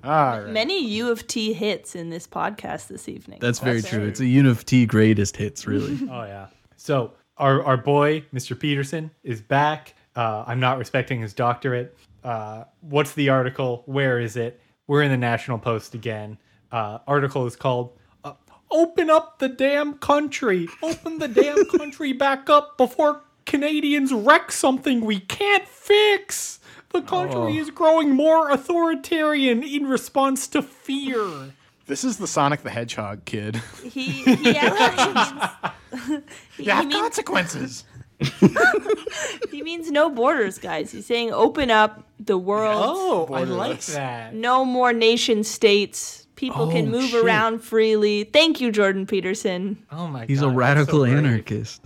All right. many U of T hits in this podcast this evening. That's very true. It's a Un of T greatest hits, really. Oh yeah. So our our boy, Mr. Peterson, is back. Uh, I'm not respecting his doctorate. Uh, what's the article? Where is it? We're in the National Post again. Uh, article is called uh, "Open up the damn country. Open the damn country back up before Canadians wreck something we can't fix." The country is growing more authoritarian in response to fear. This is the Sonic the Hedgehog kid. He he actually means he, You have he means consequences. he means no borders, guys. He's saying open up the world. Oh, I like that. No more nation states. People can Oh, move shit. around freely. Thank you, Jordan Peterson. Oh my He's god. a radical so brave. anarchist.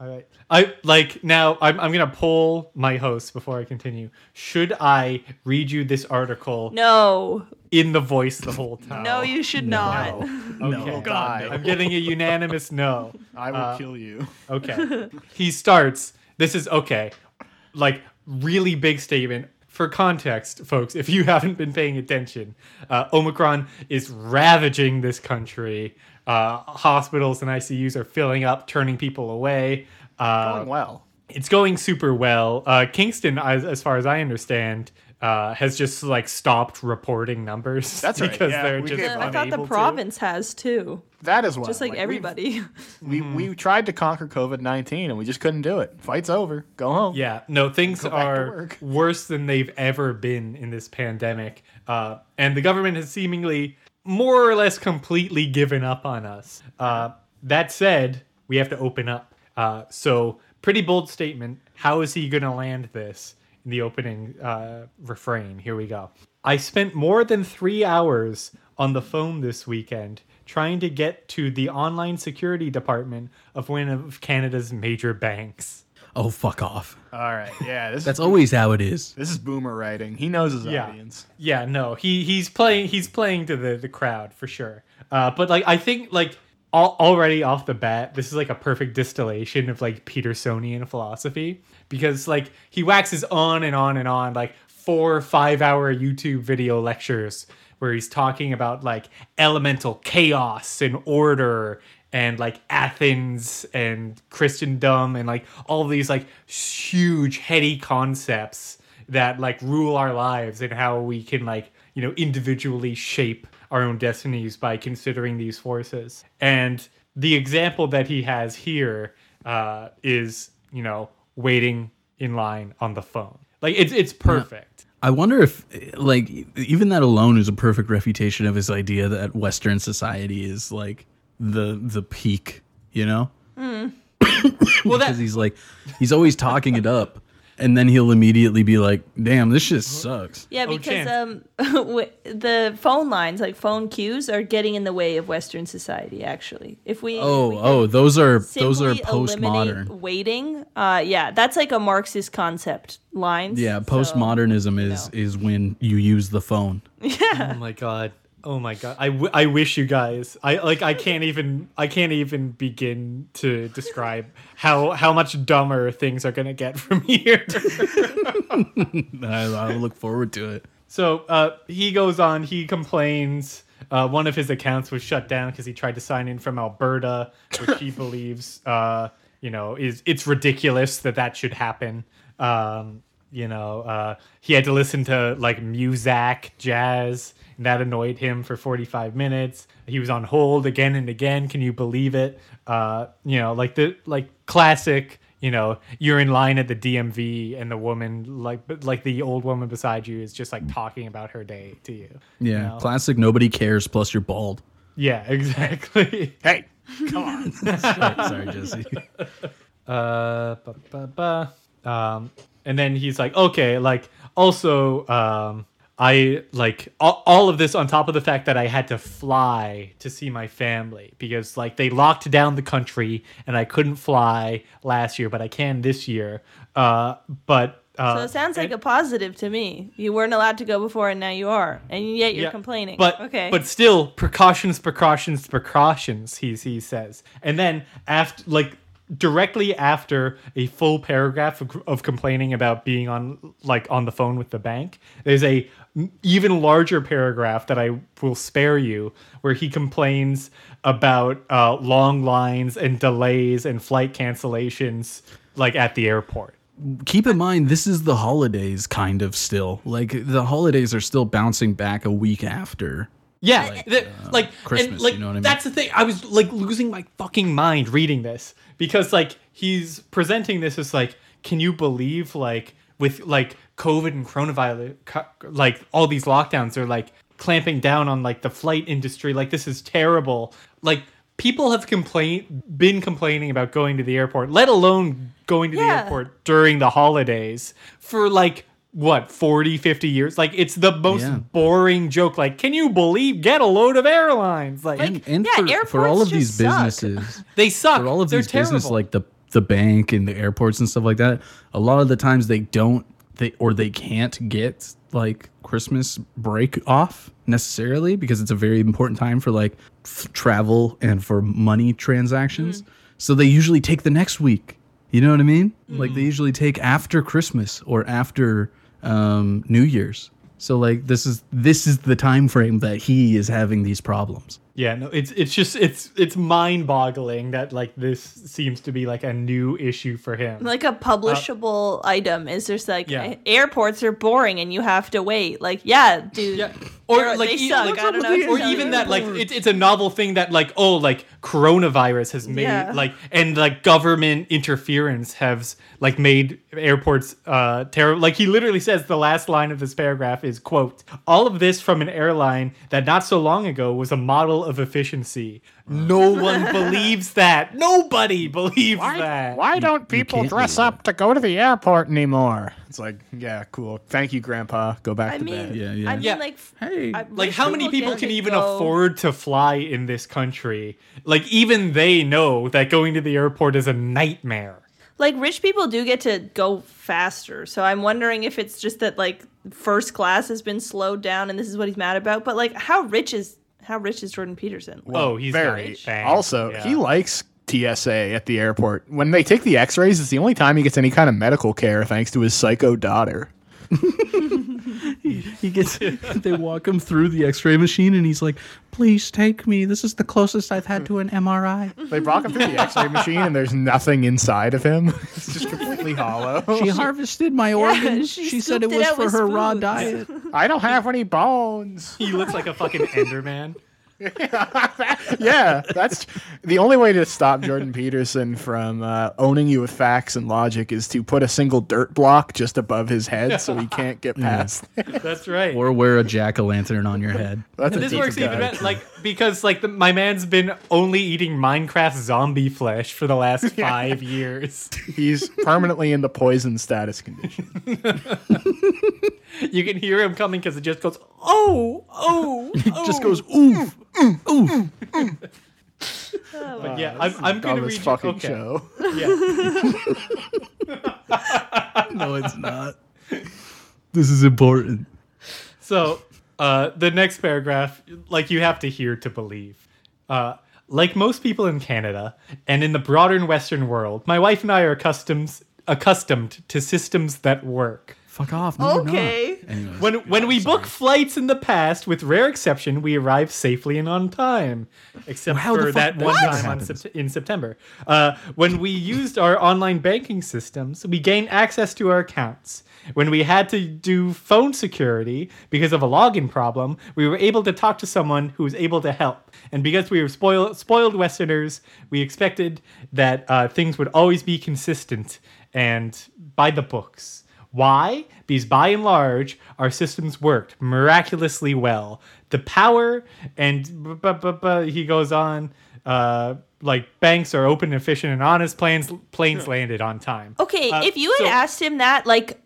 All right. I like now. I'm, I'm gonna poll my host before I continue. Should I read you this article No, in the voice the whole time? no, you should not. Okay. No, God, no. I'm getting a unanimous no. I will Uh, kill you. Okay. he starts. This is okay. Like really big statement. For context, folks, if you haven't been paying attention, uh, Omicron is ravaging this country. Uh, hospitals and ICUs are filling up, turning people away. Uh, Going well. it's going super well. Uh, Kingston, as, as far as I understand, uh, has just like stopped reporting numbers. That's right, because yeah, they're just gave I thought the unable to. province has too, That as well. just like, we've- everybody. We, we tried to conquer COVID 19 and we just couldn't do it. Fight's over. Go home. Yeah, no, things Go back to are worse than they've ever been in this pandemic. Uh, and the government has seemingly more or less completely given up on us. Uh, that said, we have to open up. Uh, so, pretty bold statement. How is he going to land this in the opening uh, refrain? Here we go. I spent more than three hours on the phone this weekend trying to get to the online security department of one of Canada's major banks. Oh, fuck off. All right. Yeah. This That's is, always how it is. this is boomer writing. He knows his Yeah. audience. Yeah, no, he he's playing he's playing to the the crowd for sure. Uh, but like I think like al- already off the bat, this is like a perfect distillation of like Petersonian philosophy because like he waxes on and on and on like four five hour YouTube video lectures where he's talking about like elemental chaos and order and like Athens and Christendom and like all these like huge heady concepts that like rule our lives and how we can like you know individually shape our own destinies by considering these forces. And the example that he has here uh, is you know waiting in line on the phone. Like it's it's perfect. I wonder if, like, even that alone is a perfect refutation of his idea that Western society is like the the peak. You know, well because that he's like, he's always talking it up, and then he'll immediately be like, "Damn, this shit sucks." Yeah, Oh, because Chance. um, the phone lines, like phone queues, are getting in the way of Western society. Actually, if we Oh, we oh, those are those are postmodern. waiting, uh, yeah, that's like a Marxist concept lines. Yeah, so- postmodernism is know. is when you use the phone. Yeah. Oh my god oh my god I, w- I wish you guys i like i can't even i can't even begin to describe how how much dumber things are gonna get from here I, I look forward to it. So uh, he goes on. He complains. Uh, one of his accounts was shut down because he tried to sign in from Alberta, which he believes, uh, you know, is it's ridiculous that that should happen. Um, you know, uh, he had to listen to like Muzak jazz, and that annoyed him for 45 minutes. He was on hold again and again. Can you believe it? Uh, you know, like the like classic you know you're in line at the DMV and the woman like like the old woman beside you is just like talking about her day to you. you Yeah, know? classic. Nobody cares. Plus, you're bald. yeah, exactly. Hey, come on. sorry, sorry, Jesse. uh, ba, ba, ba. Um, and then he's like, okay, like also, um, I like all, all of this on top of the fact that I had to fly to see my family because like they locked down the country and I couldn't fly last year, but I can this year. Uh, but uh, So it sounds like a positive to me. You weren't allowed to go before, and now you are, and yet you're Yeah, complaining. But okay, but still, precautions, precautions, precautions. He he says, and then after like directly after a full paragraph of, of complaining about being on like on the phone with the bank, there's a even larger paragraph that I will spare you, where he complains about uh, long lines and delays and flight cancellations, like at the airport. Keep in mind, this is the holidays, kind of still. Like the holidays are still bouncing back a week after. Yeah, the- uh, like and, like you know what I mean? that's the thing. I was like losing my fucking mind reading this because like he's presenting this as like, can you believe like with like COVID and coronavirus, like all these lockdowns are like clamping down on like the flight industry. Like this is terrible. Like people have complained been complaining about going to the airport, let alone going to the airport during the holidays for like what 40 50 years? Like it's the most Yeah. boring joke. Like can you believe get a load of airlines? Like, and, and yeah, for, for all airports of these just suck. businesses they suck. for all of They're these business terrible. like the the bank and the airports and stuff like that a lot of the times they don't they or they can't get like christmas break off necessarily because it's a very important time for like f- travel and for money transactions. Mm-hmm. So they usually take the next week. You know what i mean? Like they mm-hmm. usually take after christmas or after um, new year's so like this is this is the time frame that he is having these problems Yeah, no, it's it's just it's it's mind boggling that like this seems to be like a new issue for him. Like a publishable item is just like Yeah. airports are boring and you have to wait. Like, yeah, dude. Yeah. Or like, they e- suck. like, I don't know or even that like it, it's a novel thing that like oh like coronavirus has made Yeah. like and like government interference has like made airports uh terrible like he literally says the last line of this paragraph is quote all of this from an airline that not so long ago was a model of efficiency no one believes that nobody believes that Why don't people dress believe up to go to the airport anymore? It's like, yeah, cool. Thank you, Grandpa. Go back I to mean, bed. Yeah, yeah. I mean, Yeah. like, hey I- like how many people can even go- afford to fly in this country like even they know that going to the airport is a nightmare like rich people do get to go faster. So I'm wondering if it's just that like first class has been slowed down and this is what he's mad about. But like, how rich is how rich is Jordan Peterson? oh he's very. got Also, yeah. he likes TSA at the airport. When they take the X-rays, it's the only time he gets any kind of medical care, thanks to his psycho daughter. he gets they walk him through the x-ray machine and he's like please take me this is the closest i've had to an mri They walk him through the X-ray machine, and there's nothing inside of him. It's just completely hollow. she harvested my organs she she, said it scooped it was for with her raw diet I don't have any bones. he looks like a fucking enderman yeah, that's the only way to stop Jordan Peterson from uh, owning you with facts and logic is to put a single dirt block just above his head so he can't get past. that's right. Or wear a jack-o'-lantern on your head. That's a this deep works even better like because like the, my man's been only eating minecraft zombie flesh for the last five years. He's permanently in the poison status condition. you can hear him coming because it just goes oh oh it just goes oof oof oof. but yeah i'm, I'm gonna Dumbest read fucking you, okay. show. yeah no it's not this is important So, uh, the next paragraph, like you have to hear to believe. Uh, like most people in Canada and in the broader Western world, my wife and I are accustomed accustomed to systems that work. Fuck off no, we're not. Okay. Anyways, When when we book flights in the past, with rare exception, we arrive safely and on time, except How the for fuck that that one never time on happens. Sept- in September. Uh, when we used our online banking systems, we gained access to our accounts. When we had to do phone security because of a login problem, we were able to talk to someone who was able to help. And because we were spoiled, spoiled Westerners, we expected that uh, things would always be consistent and by the books. Why? Because by and large, our systems worked miraculously well. The power and he goes on, uh, like banks are open, efficient, and honest. Planes planes landed on time. Okay, Uh, if you had so- asked him that like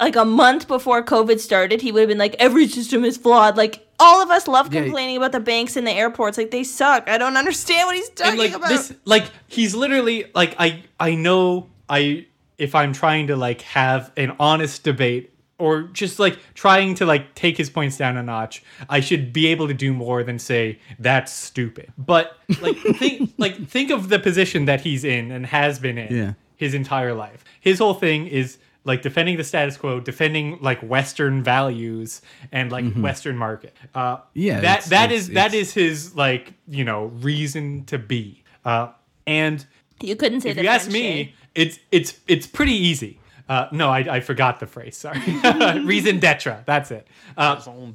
like a month before COVID started, he would have been like, every system is flawed. Like all of us love Yeah. complaining about the banks and the airports. Like they suck. I don't understand what he's talking and like about. this like he's literally like i i know i if i'm trying to like have an honest debate or just like trying to like take his points down a notch i should be able to do more than say that's stupid. But like think like think of the position that he's in and has been in Yeah. his entire life. His whole thing is like defending the status quo defending like western values and like western market. Uh Yeah, that it's- that it's- is it's- is his like you know reason to be. Uh and you couldn't say if the you ask me name. It's it's it's pretty easy uh no i, I forgot the phrase sorry reason d'etre that's it uh own.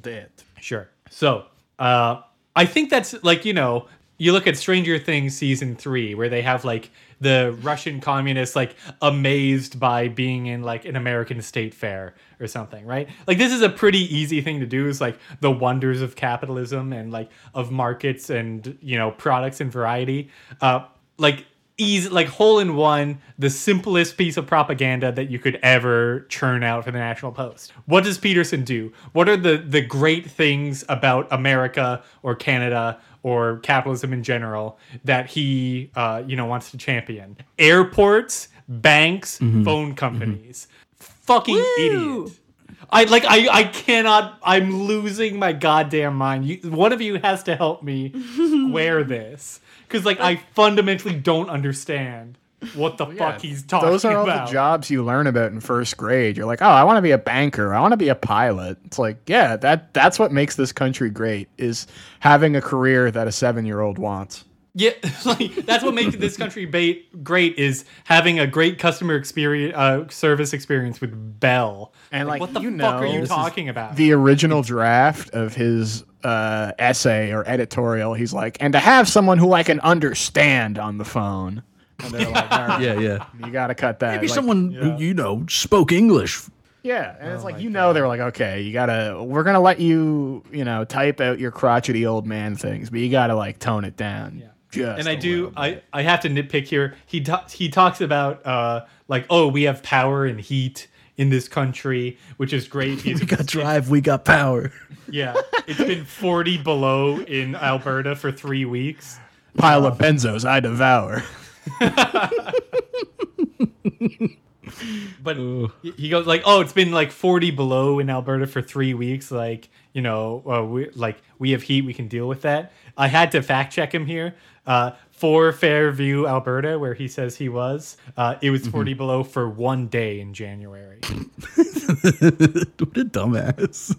Sure. So, uh, I think that's like you know you look at Stranger Things season three, where they have like the Russian communists like amazed by being in like an American state fair or something, right? Like this is a pretty easy thing to do. Is like the wonders of capitalism and like of markets and you know products and variety. Uh, like easy, like hole in one, the simplest piece of propaganda that you could ever churn out for the National Post. What does Peterson do? What are the the great things about America or Canada or capitalism in general that he uh, you know wants to champion? Airports, banks, phone companies. Fucking Woo! idiot. I like I I cannot I'm losing my goddamn mind. You, one of you has to help me square this cuz like I fundamentally don't understand what the fuck he's talking about. Those are all about. the jobs you learn about in first grade. You're like, oh, I want to be a banker. I want to be a pilot. It's like, yeah, that that's what makes this country great is having a career that a seven year old wants. Yeah, like that's what makes this country bait great is having a great customer experience uh, service experience with Bell. And like, what the you fuck are you talking about? The original draft of his uh, essay or editorial, he's like, and to have someone who I can understand on the phone. And they're like, all right, Yeah, yeah. you got to cut that. Maybe Like, someone who you know spoke English. Yeah, and it's like you know they were like, okay, you gotta, we're gonna let you, you know, type out your crotchety old man things, but you gotta like tone it down. Yeah. Just and I do I. I have to nitpick here. He ta- he talks about uh like oh we have power and heat in this country, which is great. We got drive, we got power. Yeah, it's been 40 below in Alberta for three weeks. pile of benzos I devour. But he- he goes like, "Oh, it's been like 40 below in Alberta for three weeks. Like, you know, uh, we like we have heat, we can deal with that." I had to fact check him here. Uh, for Fairview, Alberta, where he says he was, uh, it was 40 below for one day in January. what a dumbass.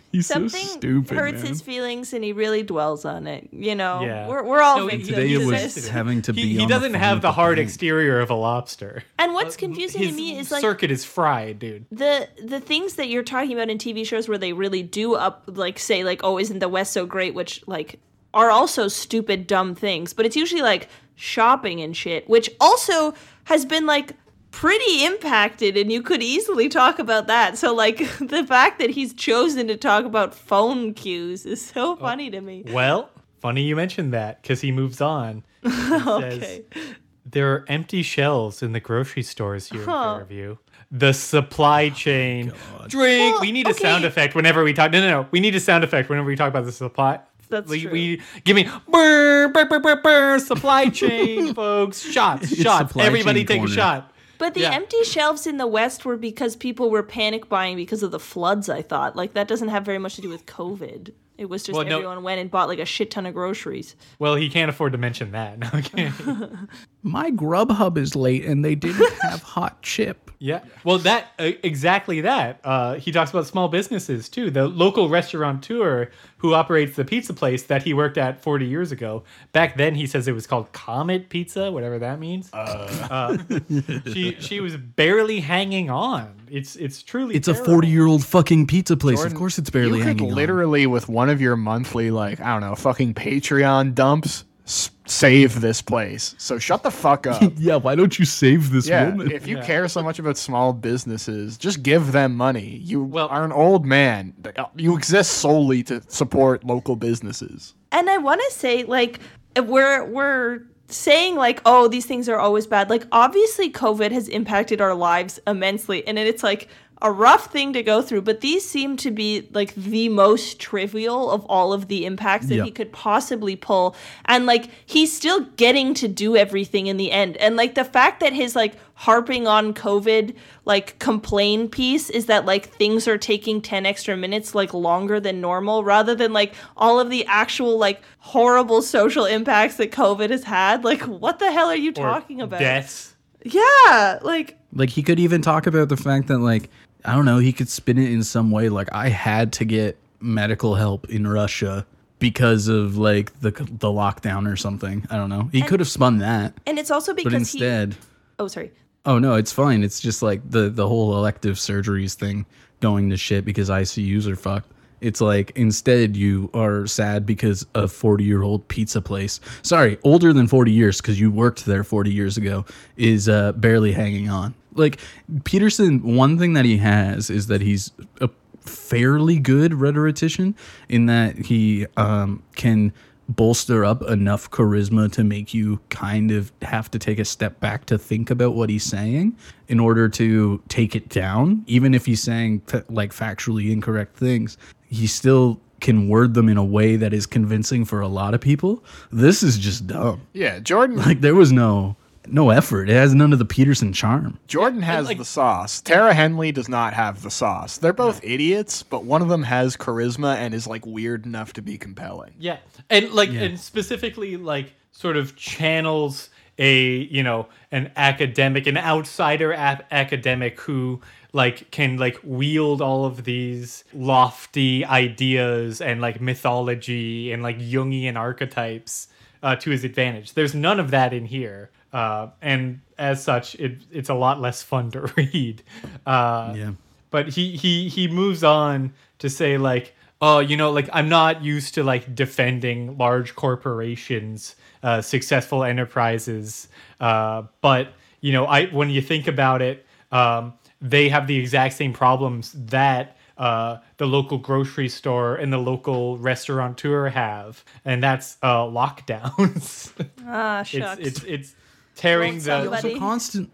He's Something so stupid. hurts man. his feelings and he really dwells on it. You know, Yeah. we're, we're all No, victims Today it was this. having to be. He, he on doesn't phone have with the hard bank. exterior of a lobster. And what's confusing His to me is like circuit is fried, dude. the the things that you're talking about in TV shows where they really do up like say like oh isn't the West so great which like are also stupid dumb things but it's usually like shopping and shit which also has been like pretty impacted and you could easily talk about that so like the fact that he's chosen to talk about phone queues is so oh, funny to me Well, funny you mentioned that because he moves on. He okay says, there are empty shelves in the grocery stores here Huh. in Fairview. The supply oh chain. Drink. Well, we need a okay. sound effect whenever we talk. No, no, no. We need a sound effect whenever we talk about the supply. That's we, true. we give me burr, burr, burr, burr, burr, supply chain, folks. Shots, It's shots. Everybody take corner. a shot. But the Yeah. empty shelves in the West were because people were panic buying because of the floods, I thought. Like, that doesn't have very much to do with COVID. It was just Well, no- everyone went and bought like a shit ton of groceries. Well, he can't afford to mention that. No, okay. My Grubhub is late and they didn't have hot chip. Yeah. Well, that uh, exactly that. Uh, he talks about small businesses too. The local restaurateur who operates the pizza place that he worked at 40 years ago. Back then, he says it was called Comet Pizza, whatever that means. Uh, she she was barely hanging on. It's it's truly. It's a 40 year old fucking pizza place. Jordan, of course it's barely hanging. you could hanging literally with one of your monthly like I don't know fucking Patreon dumps s- save this place. So shut the fuck up. Yeah, why don't you save this Yeah, woman? if you care so much about small businesses, just give them money. You Well- are an old man. You exist solely to support local businesses. And I want to say, like, we're we're saying like, oh, these things are always bad. Like, obviously, COVID has impacted our lives immensely, and it's like a rough thing to go through. But these seem to be like the most trivial of all of the impacts that Yeah. he could possibly pull, and like he's still getting to do everything in the end. And like the fact that his like harping on COVID like complain piece is that like things are taking 10 extra minutes like longer than normal rather than like all of the actual like horrible social impacts that COVID has had. Like what the hell are you Or talking about? Deaths. Yeah, like Like he could even talk about the fact that like I don't know, he could spin it in some way like I had to get medical help in Russia because of like the the lockdown or something. I don't know. He could have spun that, and it's also because but instead he Oh, sorry. Oh no, it's fine. It's just like the the whole elective surgeries thing going to shit because ICUs are fucked. It's like instead you are sad because a 40 year old pizza place, sorry, older than 40 years because you worked there 40 years ago, is uh, barely hanging on. Like Peterson, one thing that he has is that he's a fairly good rhetorician in that he um, can bolster up enough charisma to make you kind of have to take a step back to think about what he's saying in order to take it down even if he's saying like factually incorrect things he still can word them in a way that is convincing for a lot of people this is just dumb Yeah, Jordan. like there was no no effort it has none of the peterson charm Jordan has like- the sauce. Tara Henley does not have the sauce. They're both idiots, but one of them has charisma and is like weird enough to be compelling. Yeah, and like, and specifically, like, sort of channels a you know an academic, an outsider ap- academic who like can like wield all of these lofty ideas and like mythology and like Jungian archetypes uh, to his advantage. There's none of that in here. Uh, and as such, it, it's a lot less fun to read. Uh, yeah. but he he he moves on to say like oh you know like i'm not used to like defending large corporations uh, successful enterprises. Uh, but you know i when you think about it um, they have the exact same problems that uh, the local grocery store and the local restaurateur have and that's uh, lockdowns. Ah, it's, it's it's tearing Won't the somebody- also constant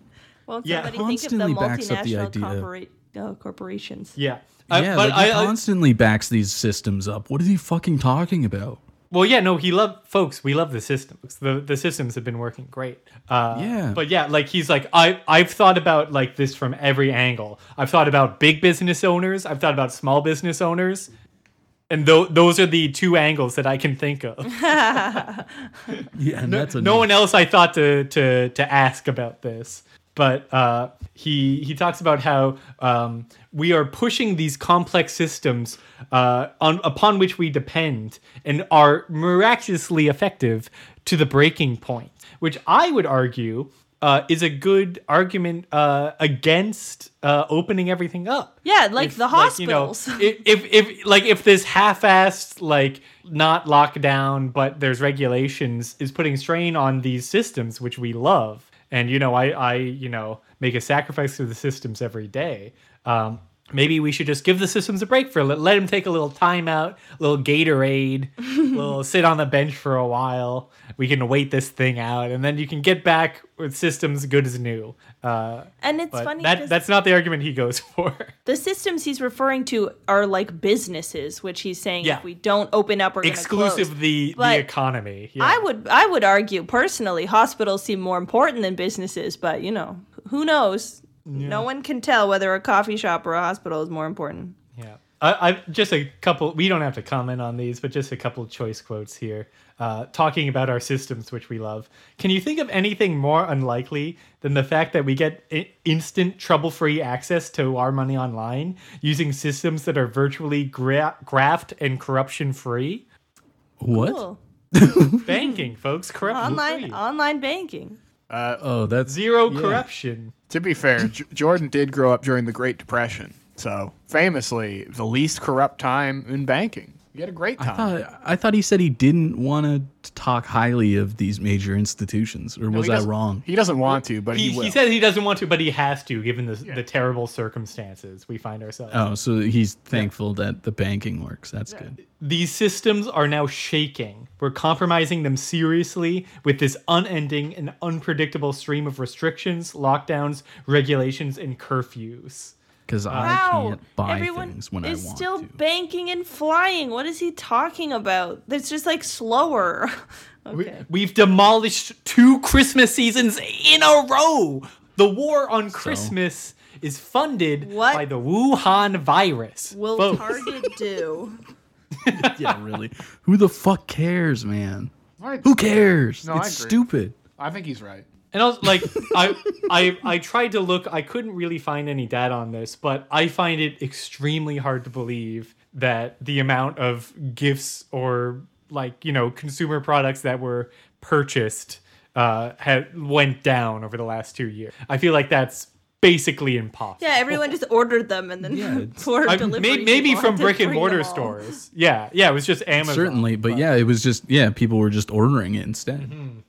Won't yeah, somebody think of the constantly backs up the idea. corpora- uh, corporations? yeah Uh, yeah, but like he I, I, constantly backs these systems up. What is he fucking talking about? Well, yeah, no, he loved folks. We love the systems. The the systems have been working great. Uh, Yeah. but yeah, like he's like I I've thought about like this from every angle. I've thought about big business owners. I've thought about small business owners, and th- those are the two angles that I can think of. Yeah, and that's a no one else I thought to to to ask about this. But uh, he he talks about how um, we are pushing these complex systems uh, on upon which we depend and are miraculously effective to the breaking point, which I would argue uh, is a good argument uh, against uh, opening everything up. Yeah, like if, the you know, hospitals. if, if if like if this half-assed like not lockdown but there's regulations is putting strain on these systems which we love. And you know i i you know make a sacrifice to the systems every day. Um maybe we should just give the systems a break for a little let them take a little time out a little gatorade a little sit on the bench for a while we can wait this thing out and then you can get back with systems good as new uh and it's funny that, that's not the argument he goes for the systems he's referring to are like businesses, which he's saying Yeah. if we don't open up, we're exclusive the the economy. Yeah. I would I would argue personally, hospitals seem more important than businesses, but you know, who knows? No one can tell whether a coffee shop or a hospital is more important. yeah. I, I just a couple. We don't have to comment on these, but just a couple choice quotes here, uh, talking about our systems, which we love. Can you think of anything more unlikely than the fact that we get I- instant, trouble-free access to our money online using systems that are virtually gra- graft and corruption-free? what? Cool. Banking, folks, corruption-free. Online online banking. Uh, oh, that's Zero corruption. To be fair, J- Jordan did grow up during the Great Depression, so famously the least corrupt time in banking. You had a great I time. thought I thought he said he didn't want to talk highly of these major institutions, or was he I wrong? He doesn't want to, but he, He, will. he says he doesn't want to, but he has to, given the, the terrible circumstances we find ourselves. Oh, in. Oh, so he's thankful that the banking works. That's good. These systems are now shaking. We're compromising them seriously with this unending and unpredictable stream of restrictions, lockdowns, regulations, and curfews. Because I Wow. can't buy Everyone things when I is still to. banking and flying. What is he talking about? It's just like slower. okay. We've demolished two Christmas seasons in a row. The war on Christmas is funded What by the Wuhan virus. Will Folks. Target do? yeah, really. Who the fuck cares, man? I, Who cares? No, it's stupid. I think he's right. And also, like, I, I, I tried to look. I couldn't really find any data on this, but I find it extremely hard to believe that the amount of gifts or like you know consumer products that were purchased uh, had went down over the last two years. I feel like that's basically impossible. Yeah, everyone just ordered them and then Yeah, poor I- delivery may- maybe from brick and mortar stores. Yeah, yeah, it was just Amazon. Certainly, but yeah, it was just yeah, people were just ordering it instead. Mm-hmm.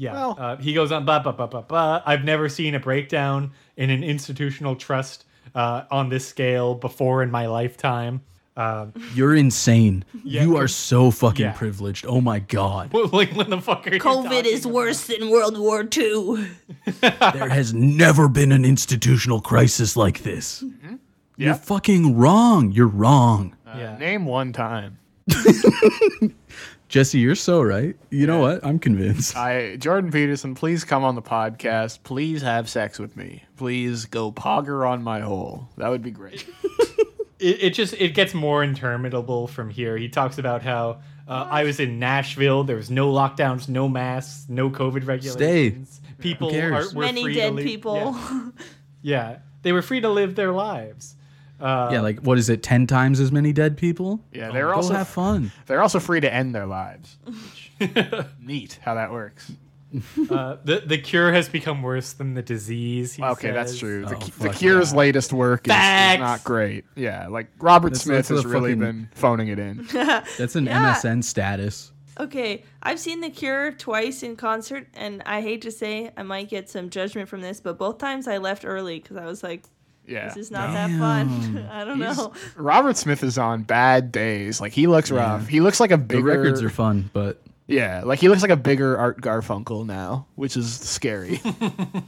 Yeah. Well- uh, he goes on, blah, blah, blah, blah, blah. I've never seen a breakdown in an institutional trust uh, on this scale before in my lifetime. Um, You're insane. Yeah, you are so fucking yeah. privileged. Oh my god. like, what the fuck are COVID talking is about? worse than World War II. there has never been an institutional crisis like this. You're fucking wrong. You're wrong. Yeah. Name one time. Jesse, you're so right. You know what? I'm convinced. I Jordan Peterson, please come on the podcast. Please have sex with me. Please go pogger on my hole. That would be great. it, it just it gets more interminable from here. He talks about how uh, I was in Nashville. There was no lockdowns, no masks, no COVID regulations. Stay. People cares? are were Many free to dead leave- people. Yeah. Yeah. they were free to live their lives. Uh, yeah, like what is it? Ten times as many dead people? Yeah, they're Go also have fun. they're also free to end their lives. Neat how that works. uh, the the cure has become worse than the disease. he Okay, that's true. The, Oh, the fuck Cure's latest work is, is not great. Yeah, like Robert That's- Smith that's has really fucking- been phoning it in. That's an Yeah. MSN status. Okay, I've seen The Cure twice in concert, and I hate to say I might get some judgment from this, but both times I left early because I was like, Yeah. this is not that fun. I don't He's- know. Robert Smith is on bad days. Like he looks rough. He looks like a bigger. The records are fun, but Yeah, like he looks like a bigger Art Garfunkel now, which is scary.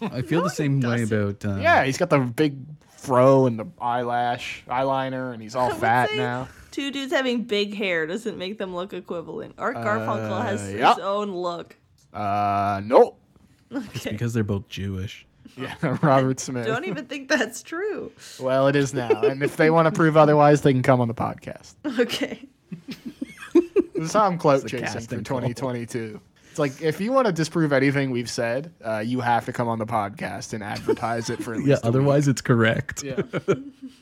I feel the same way about. Uh, yeah, he's got the big fro and the eyelash, eyeliner, and he's all would fat now. Two dudes having big hair doesn't make them look equivalent. Art Garfunkel has Uh, his own look. Uh, nope. Okay. because they're both Jewish. Yeah, Robert Smith. Don't even think that's true. Well, it is now, and if they want to prove otherwise, they can come on the podcast. Okay. This is how I'm cloak chasing for 2022. It's like if you want to disprove anything we've said, uh, you have to come on the podcast and advertise it for at least. Yeah, a week. otherwise it's correct. Yeah.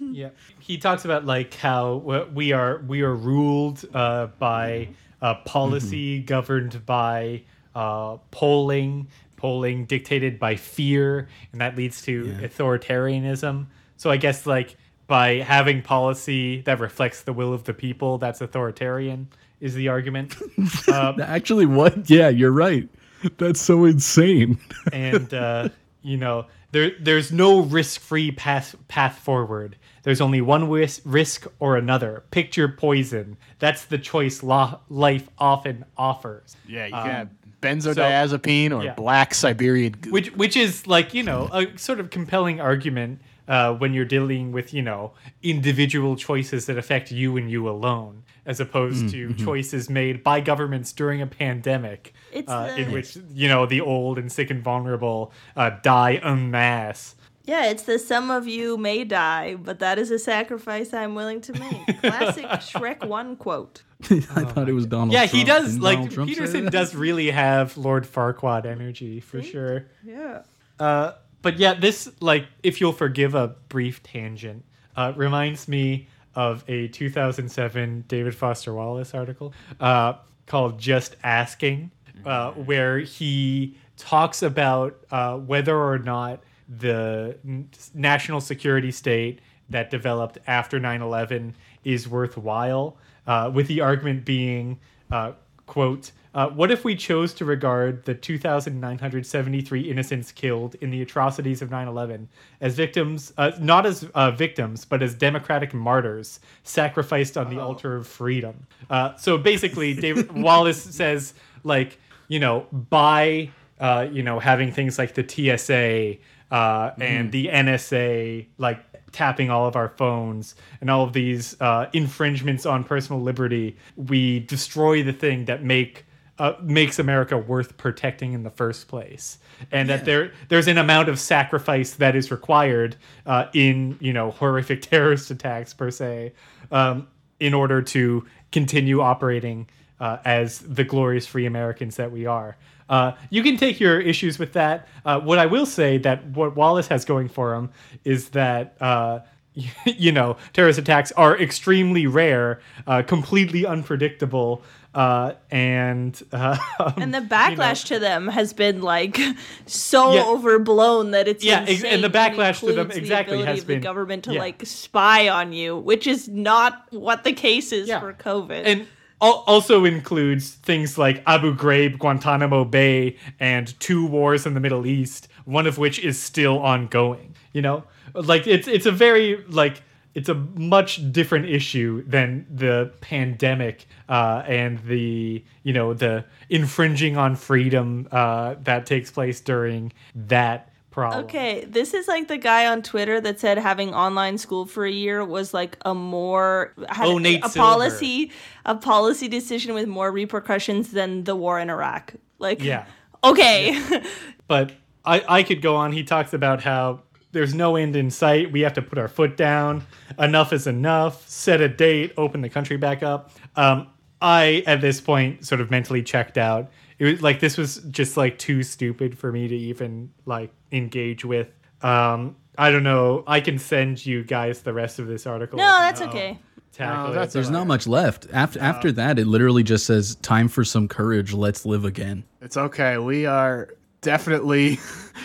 Yeah, he talks about like how uh, we are we are ruled uh, by uh, policy governed by uh, polling, polling dictated by fear, and that leads to Yeah. authoritarianism. So I guess like by having policy that reflects the will of the people, that's authoritarian. Is the argument? uh, Actually, what? Yeah, you're right. That's so insane. and uh, you know there there's no risk-free path path forward. There's only one risk, risk or another. Pick your poison. That's the choice lo- life often offers. Yeah, you can have benzodiazepine or yeah. black Siberian goose. Which which is like you know a sort of compelling argument uh, when you're dealing with you know individual choices that affect you and you alone, as opposed to choices made by governments during a pandemic, It's uh, in which you know the old and sick and vulnerable uh, die en masse. Yeah, it's the some of you may die, but that is a sacrifice I'm willing to make. Classic Shrek 1 quote. I thought it was Donald. Yeah, he does. Didn't Like Trump Peterson does really have Lord Farquaad energy for sure. Yeah. Uh, but yeah, this like if you'll forgive a brief tangent, uh, reminds me of a 2007 David Foster Wallace article uh, called "Just Asking," uh, where he talks about uh, whether or not the national security state that developed after 9/11 is worthwhile, uh, with the argument being, uh, "quote." Uh, what if we chose to regard the 2,973 innocents killed in the atrocities of 9 11 as victims, uh, not as uh, victims, but as democratic martyrs sacrificed on the altar of freedom? Uh, so basically, David Wallace says, like, you know, by, uh, you know, having things like the TSA uh, and the NSA, like, tapping all of our phones and all of these uh, infringements on personal liberty, we destroy the thing that make uh, makes America worth protecting in the first place, and that there there's an amount of sacrifice that is required uh, in you know horrific terrorist attacks per se, um, in order to continue operating uh, as the glorious free Americans that we are. Uh, you can take your issues with that. Uh, what I will say that what Wallace has going for him is that uh, you know, terrorist attacks are extremely rare, uh, completely unpredictable, uh, and uh, And the you know, backlash to them has been like so Yeah. overblown that it's Yeah, ex- and the backlash to them includes the ability has of the government to yeah. like spy on you, which is not what the case is Yeah. for COVID. and also includes things like Abu Ghraib, Guantanamo Bay, and two wars in the Middle East, one of which is still ongoing. You know, like it's it's a very like it's a much different issue than the pandemic uh, and the you know the infringing on freedom uh, that takes place during that problem. Okay, this is like the guy on Twitter that said having online school for a year was like a more Oh, Nate a Silver. policy a policy decision with more repercussions than the war in Iraq. Like Yeah. Okay. but I, I could go on. He talks about how there's no end in sight. We have to put our foot down. Enough is enough. Set a date. Open the country back up. Um, I at this point sort of mentally checked out. It was like this was just like too stupid for me to even like engage with. Um, I don't know. I can send you guys the rest of this article. no, that's okay. Tackle No, that's There's not much left. After after that, it literally just says, "Time for some courage. Let's live again." It's okay. We are definitely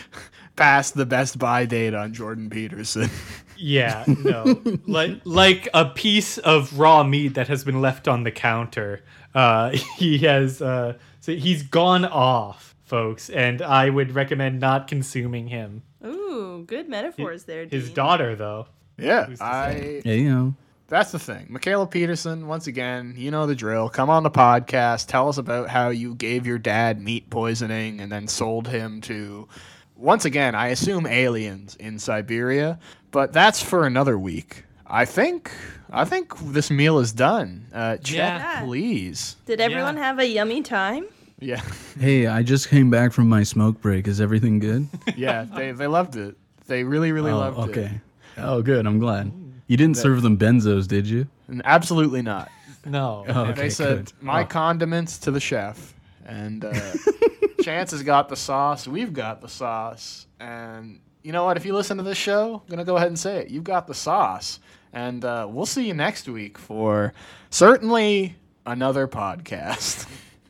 past the best buy date on Jordan Peterson. Yeah, no. like like a piece of raw meat that has been left on the counter. Uh, he has uh, so he's gone off, folks, and I would recommend not consuming him. Ooh, good metaphors there. His Dean. daughter, though. yeah, I. Yeah, you know. That's the thing. Mikhaila Peterson, once again, you know the drill. Come on the podcast. Tell us about how you gave your dad meat poisoning and then sold him to, once again, I assume aliens in Siberia. But that's for another week. I think. I think this meal is done. Uh, check, Yeah. please. Did everyone Yeah. have a yummy time? Yeah, Hey, I just came back from my smoke break. Is everything good? yeah. They they loved it. They really really oh, loved it. okay. Oh, good. I'm glad. You didn't serve them benzos, did you? Absolutely not. No. Oh, okay, they said good. my Oh. condiments to the chef, and uh, Chance has got the sauce. We've got the sauce, and you know what? If you listen to this show, I'm gonna go ahead and say it. You've got the sauce, and uh, we'll see you next week for certainly another podcast.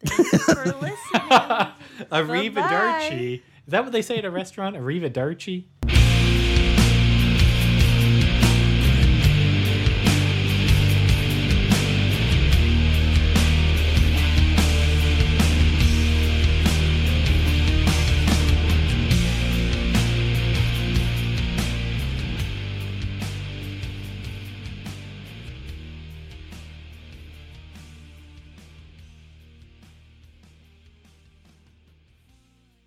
Thanks for listening. Arrivederci. Is that what they say at a restaurant? Arrivederci?